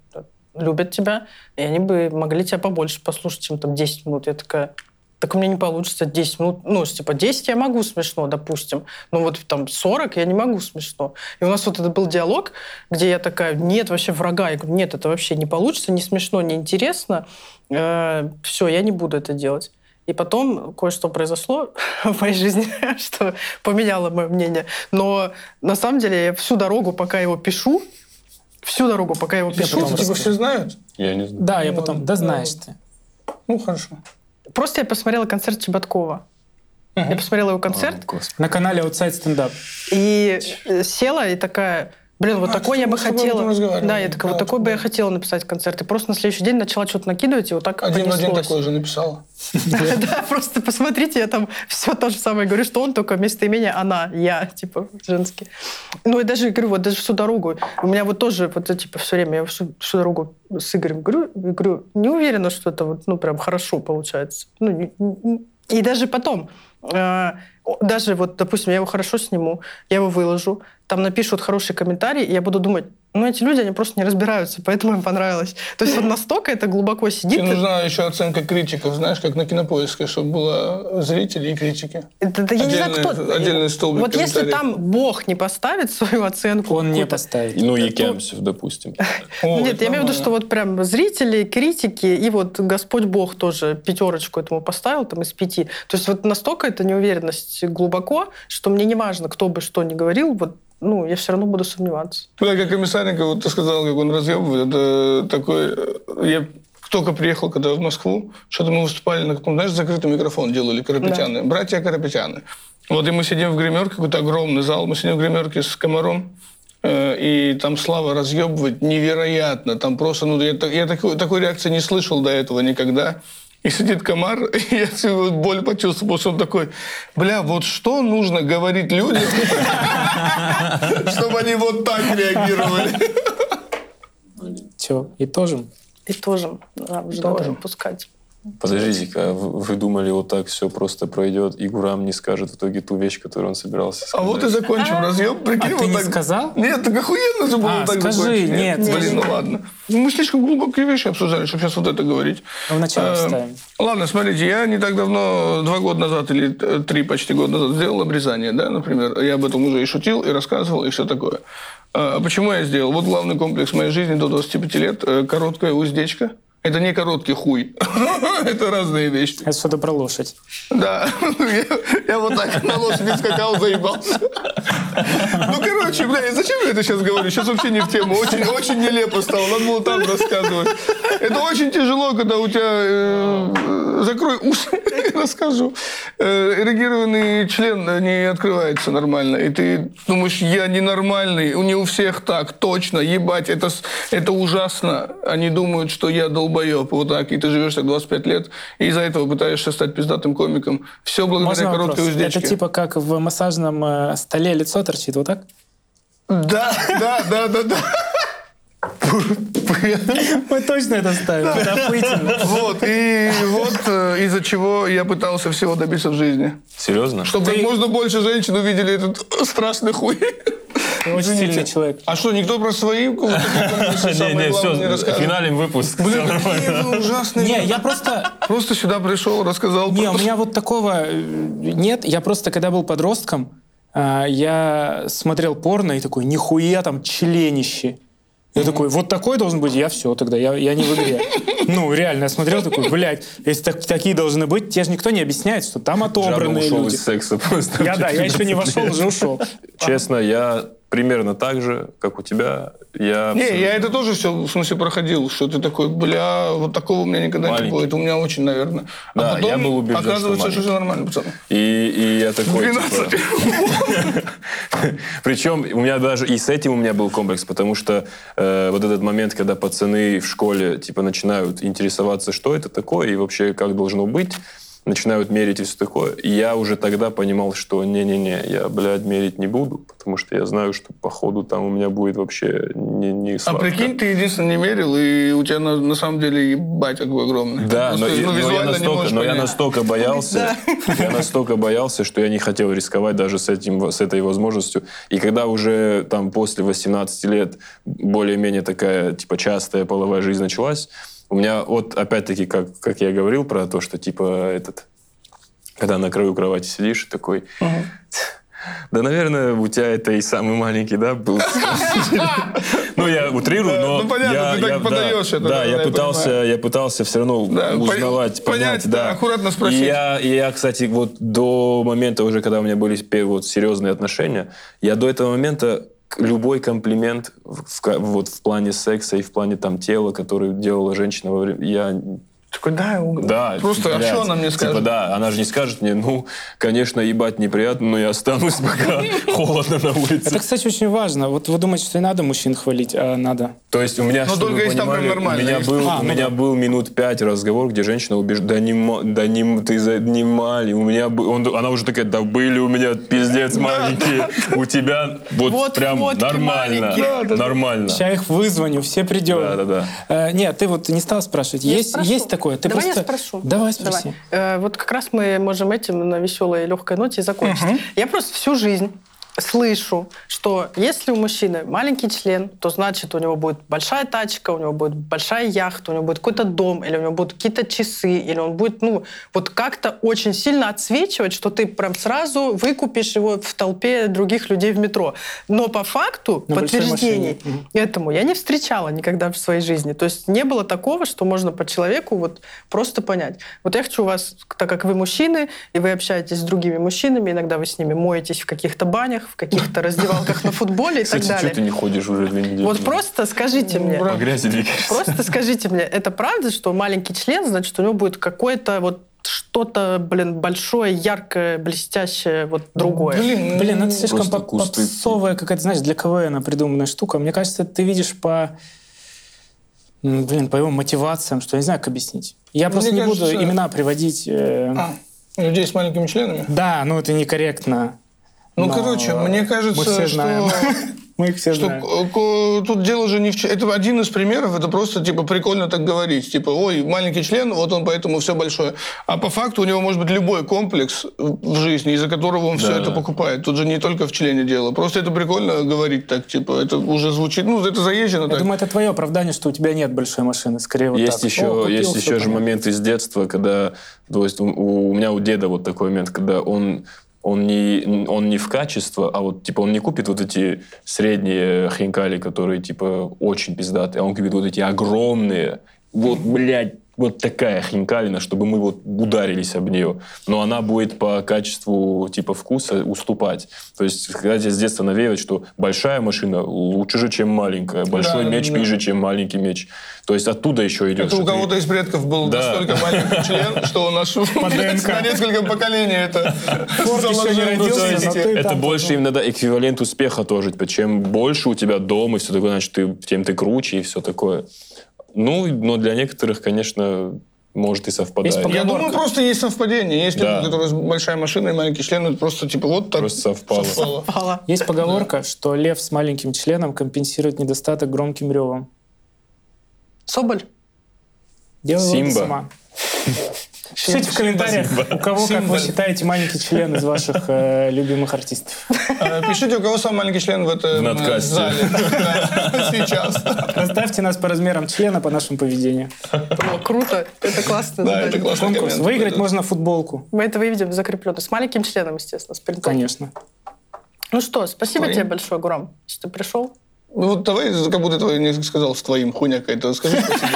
любят тебя, и они бы могли тебя побольше послушать, чем там 10 минут. Я такая, так у меня не получится 10 минут. Ну, типа, 10 я могу смешно, допустим. Но вот там 40 я не могу смешно. И у нас вот это был диалог, где я такая, нет, вообще врага. Я говорю, нет, это вообще не получится, не смешно, не интересно. все, я не буду это делать. И потом кое-что произошло в моей жизни, что поменяло мое мнение. Но на самом деле я всю дорогу, пока его пишу, всю дорогу, пока его Я пишу, потом, типа, все знают? Я не знаю. Да, я Ну, потом, ладно. да Ну, знаешь ты. Ну, хорошо. Просто я посмотрела концерт Чеботкова. Я посмотрела его концерт, О, господи. На канале Outside Stand Up. и э, села и такая, блин, вот А, такой я бы хотела. Да, я такая, вот Да, такой бы я хотела написать концерт. И просто на следующий день начала что-то накидывать, и вот так Один в один понеслось. такой же написала. Да, просто посмотрите, я там все то же самое говорю, что он только местоимение она, я, типа, женский. Ну и даже, говорю, вот даже всю дорогу. У меня вот тоже, вот типа, все время, я всю, всю дорогу с Игорем говорю, говорю, не уверена, что это вот, ну, прям хорошо получается. Ну, и даже потом, даже вот, допустим, я его хорошо сниму, я его выложу, там напишут хороший комментарий, и я буду думать, Ну, эти люди, они просто не разбираются, поэтому им понравилось. То есть вот настолько это глубоко сидит. Тебе нужна еще оценка критиков, знаешь, как на кинопоиске, чтобы было зрители и критики. Это, это я не знаю, Отдельный- кто... отдельный столбик Вот если там Бог не поставит свою оценку... Он не поставит. Ну, Это Якемсев, допустим. Нет, я имею в виду, что вот прям зрители, критики, и вот Господь Бог тоже пятерочку этому поставил там из пяти. То есть вот настолько эта неуверенность глубоко, что мне не важно, кто бы что ни говорил, вот ну, я все равно буду сомневаться. Да, как комиссаренко, вот ты сказал, как он разъебывает, это такой... э, Я только приехал, когда в Москву, что-то мы выступали на каком, знаешь, закрытый микрофон делали, Карапетяны, братья Карапетяны. Вот и мы сидим в гримерке, какой-то огромный зал, мы сидим в гримерке с комаром, э, и там Слава разъебывает невероятно, там просто, ну, я, я такой, такой реакции не слышал до этого никогда. И сидит комар, и я всю боль почувствовал, потому что он такой, бля, вот что нужно говорить людям, чтобы они вот так реагировали. Че, и тоже? И тоже, да, уже надо отпускать. Подождите-ка, вы, вы думали, вот так все просто пройдет, и Гурам не скажет в итоге ту вещь, которую он собирался А сказать? вот и закончим разъем. Прикинь, А вот ты не так. сказал? Нет, так охуенно же было А, так скажи, закончить. нет, Блин, скажи. ну ладно. Ну, Мы слишком глубокие вещи обсуждали, чтобы сейчас вот это говорить. Ну, вначале Э, вставим. Ладно, смотрите, я не так давно, два года назад или э, три почти года назад сделал обрезание, да, например. Я об этом уже и шутил, и рассказывал, и все такое. А почему я сделал? Вот главный комплекс моей жизни до 25 лет. э, Короткая уздечка. Это не короткий хуй. Это разные вещи. Это что-то про лошадь. Да, я, я вот так на лошади скакал, заебался. Ну, короче, бля, зачем я это сейчас говорю? Сейчас вообще не в тему. Очень, очень нелепо стало. Надо было там рассказывать. Это очень тяжело, когда у тебя... э, закрой уши, расскажу. Э, эрегированный член не открывается нормально. И ты думаешь, я ненормальный. Не у всех так, точно. Ебать, это, это ужасно. Они думают, что я долбоеб. Вот так. И ты живешь так 25 лет. И из-за этого пытаешься стать пиздатым комиком. Все благодаря Можно короткой вопрос? уздечке. Это типа как в массажном э, столе лицо торчит, вот так? Да, да, да, да, да. Мы точно это ставим. Охуительно. Вот, и вот э, из-за чего я пытался всего добиться в жизни. Серьезно? Чтобы как можно больше женщин увидели этот страшный хуй. Ты очень Извините. сильный человек. А что, никто про свои главные не все, финалим выпуск. Блин, какие ужасные. Не, я просто... Просто сюда пришел, рассказал. Не, у меня вот такого э, нет. Я просто, когда был подростком, я смотрел порно и такой, нихуя там членище. Я такой, вот такой должен быть, я все тогда, я, я не в игре. Ну, реально, я смотрел такой, блядь, если так- такие должны быть, тебе же никто не объясняет, что там Жаба отобранные ушел люди. из секса просто. Я, да, я еще не вошел, уже ушел. Честно, я примерно так же, как у тебя. Я Не, абсолютно- я это тоже все, в смысле, проходил, что ты такой, бля, вот такого у меня никогда не Маленький. было. Это у меня очень, наверное. А Да, потом я был убежден, что оказывается, что маленький. все нормально, пацаны. И, и я такой, 12. типа... Причем у меня даже и с этим у меня был комплекс, потому что э, вот этот момент, когда пацаны в школе типа начинают интересоваться, что это такое и вообще как должно быть, начинают мерить и все такое. И я уже тогда понимал, что не-не-не, я, блядь, мерить не буду, потому что я знаю, что по ходу там у меня будет вообще не, не А сладко. прикинь, ты единственный не мерил, и у тебя на, на самом деле ебать какой огромный. Да, но, Просто, и- ну, но я визуально не настолько, но я настолько боялся, я настолько боялся, что я не хотел рисковать даже с этим, с этой возможностью. И когда уже там после 18 лет более-менее такая типа частая половая жизнь началась, у меня вот опять-таки, как, как я говорил про то, что типа этот, когда на краю кровати сидишь и такой, да, наверное, у тебя это и самый маленький, да, был. Ну, я утрирую, но... Ну, понятно, я- ты так подаешь да, это, Да, я пытался, я пытался все равно узнавать, по- понять, понять, да. аккуратно спросить. И я, кстати, вот до момента уже, когда у меня были вот серьезные отношения, я до этого момента любой комплимент в, вот в плане секса и в плане там тела, который делала женщина во время, я Такой, да, да, Просто, а блядь, что она мне скажет? Типа, да, она же не скажет мне, ну, конечно, ебать неприятно, но я останусь, пока холодно на улице. Это, кстати, очень важно. Вот вы думаете, что не надо мужчин хвалить, а надо. То есть у меня, Но чтобы только вы если там нормально у меня был, А, у ну меня да. был минут пять разговор, где женщина убеждает, да не, да не, ты за, не мали, у меня, он, она уже такая, да были у меня пиздец маленькие, у тебя вот, прям нормально, нормально. Сейчас их вызвоню, все придем. Да, да, да. Э, нет, ты вот не стал спрашивать. Есть, спрошу. Такое? Ты Давай просто... я спрошу. Давай спроси. Давай. Э, вот как раз мы можем этим на веселой и легкой ноте закончить. Я просто всю жизнь слышу, что если у мужчины маленький член, то значит у него будет большая тачка, у него будет большая яхта, у него будет какой-то дом, или у него будут какие-то часы, или он будет, ну, вот как-то очень сильно отсвечивать, что ты прям сразу выкупишь его в толпе других людей в метро. Но по факту На подтверждений этому я не встречала никогда в своей жизни. То есть не было такого, что можно по человеку вот просто понять. Вот я хочу вас, так как вы мужчины, и вы общаетесь с другими мужчинами, иногда вы с ними моетесь в каких-то банях, в каких-то раздевалках на футболе и так что ты далее. не ходишь уже две недели? Вот просто скажите мне, По грязи двигаешься. просто скажите мне, это правда, что маленький член, значит, у него будет какое-то вот что-то, блин, большое, яркое, блестящее, вот другое. Блин, Блин, ну это слишком Просто кусты. попсовая какая-то, знаешь, для КВН придуманная штука. Мне кажется, ты видишь по блин, по его мотивациям, что я не знаю, как объяснить. Я просто Мне не буду имена приводить. э, А, людей с маленькими членами? Да, ну это некорректно. Ну, Но короче, мне мы кажется, все что... знаем. Мы их все Что знаем. тут дело же не в... Это один из примеров, это просто, типа, прикольно так говорить. Типа, ой, маленький член, вот он поэтому все большое. А по факту у него может быть любой комплекс в жизни, из-за которого он все Да. это покупает. Тут же не только в члене дело. Просто это прикольно говорить так, типа, это уже звучит, ну, это заезжено Я так. думаю, это твое оправдание, что у тебя нет большой машины. Скорее вот есть так. еще, О, есть еще же понятно. момент из детства, когда, то есть у, у меня у деда вот такой момент, когда он он не, он не в качество, а вот типа он не купит вот эти средние хинкали, которые типа очень пиздатые, а он купит вот эти огромные, вот, блядь, вот такая хинкалина, чтобы мы вот ударились об нее. Но она будет по качеству типа вкуса уступать. То есть, когда тебе с детства навеивают, что большая машина лучше же, чем маленькая, большой Да, меч да. ниже, чем маленький меч. То есть оттуда еще идет. Это у что ты- кого-то из предков был Да. настолько маленький член, что у нас ДНК. на несколько поколений это Это больше потом. именно эквивалент успеха тоже. Типа, чем больше у тебя дом и все такое, значит, ты, тем ты круче и все такое. Ну, но для некоторых, конечно, может и совпадает. Есть Я думаю, просто есть совпадение. Есть Да. люди, которые с большая машина и маленький член, это просто типа вот так Просто совпало. Пала. Есть поговорка, что лев с маленьким членом компенсирует недостаток громким ревом. Соболь? Делай выводы Симба. сама. Пишите в комментариях, у кого, как вы считаете, маленький член из ваших э, любимых артистов. Э, Пишите, у кого самый маленький член в этом В э, зале. Сейчас. Расставьте нас по размерам члена, по нашему поведению. О, круто. Это классно. Да, это классный Конкурс. Выиграть можно футболку. Мы это выведем закрепленно. С маленьким членом, естественно, с принтом. Конечно. Ну что, спасибо тебе большое, Гурам, что ты пришел. Ну вот давай, как будто твой не сказал с твоим хуйня какая-то. Скажи спасибо.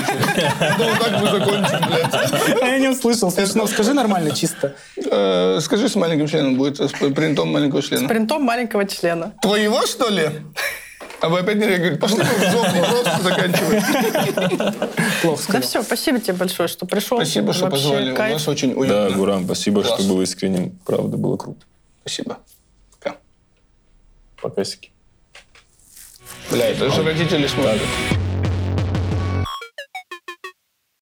Да вот так мы закончим, блядь. А я не услышал. Смешно. Скажи нормально, чисто. Э, Скажи, с маленьким членом будет, с принтом маленького С члена. принтом маленького члена. Твоего, что ли? А вы опять не реагируете? Пошли в жопу, просто заканчивай. Плохо Да все, спасибо тебе большое, что пришел. Спасибо, что позвали. У вас очень Да, уютно. Гурам, спасибо, что был искренним. Правда, было круто. Спасибо. Пока. Покасики. Бля, это же родители смотрят.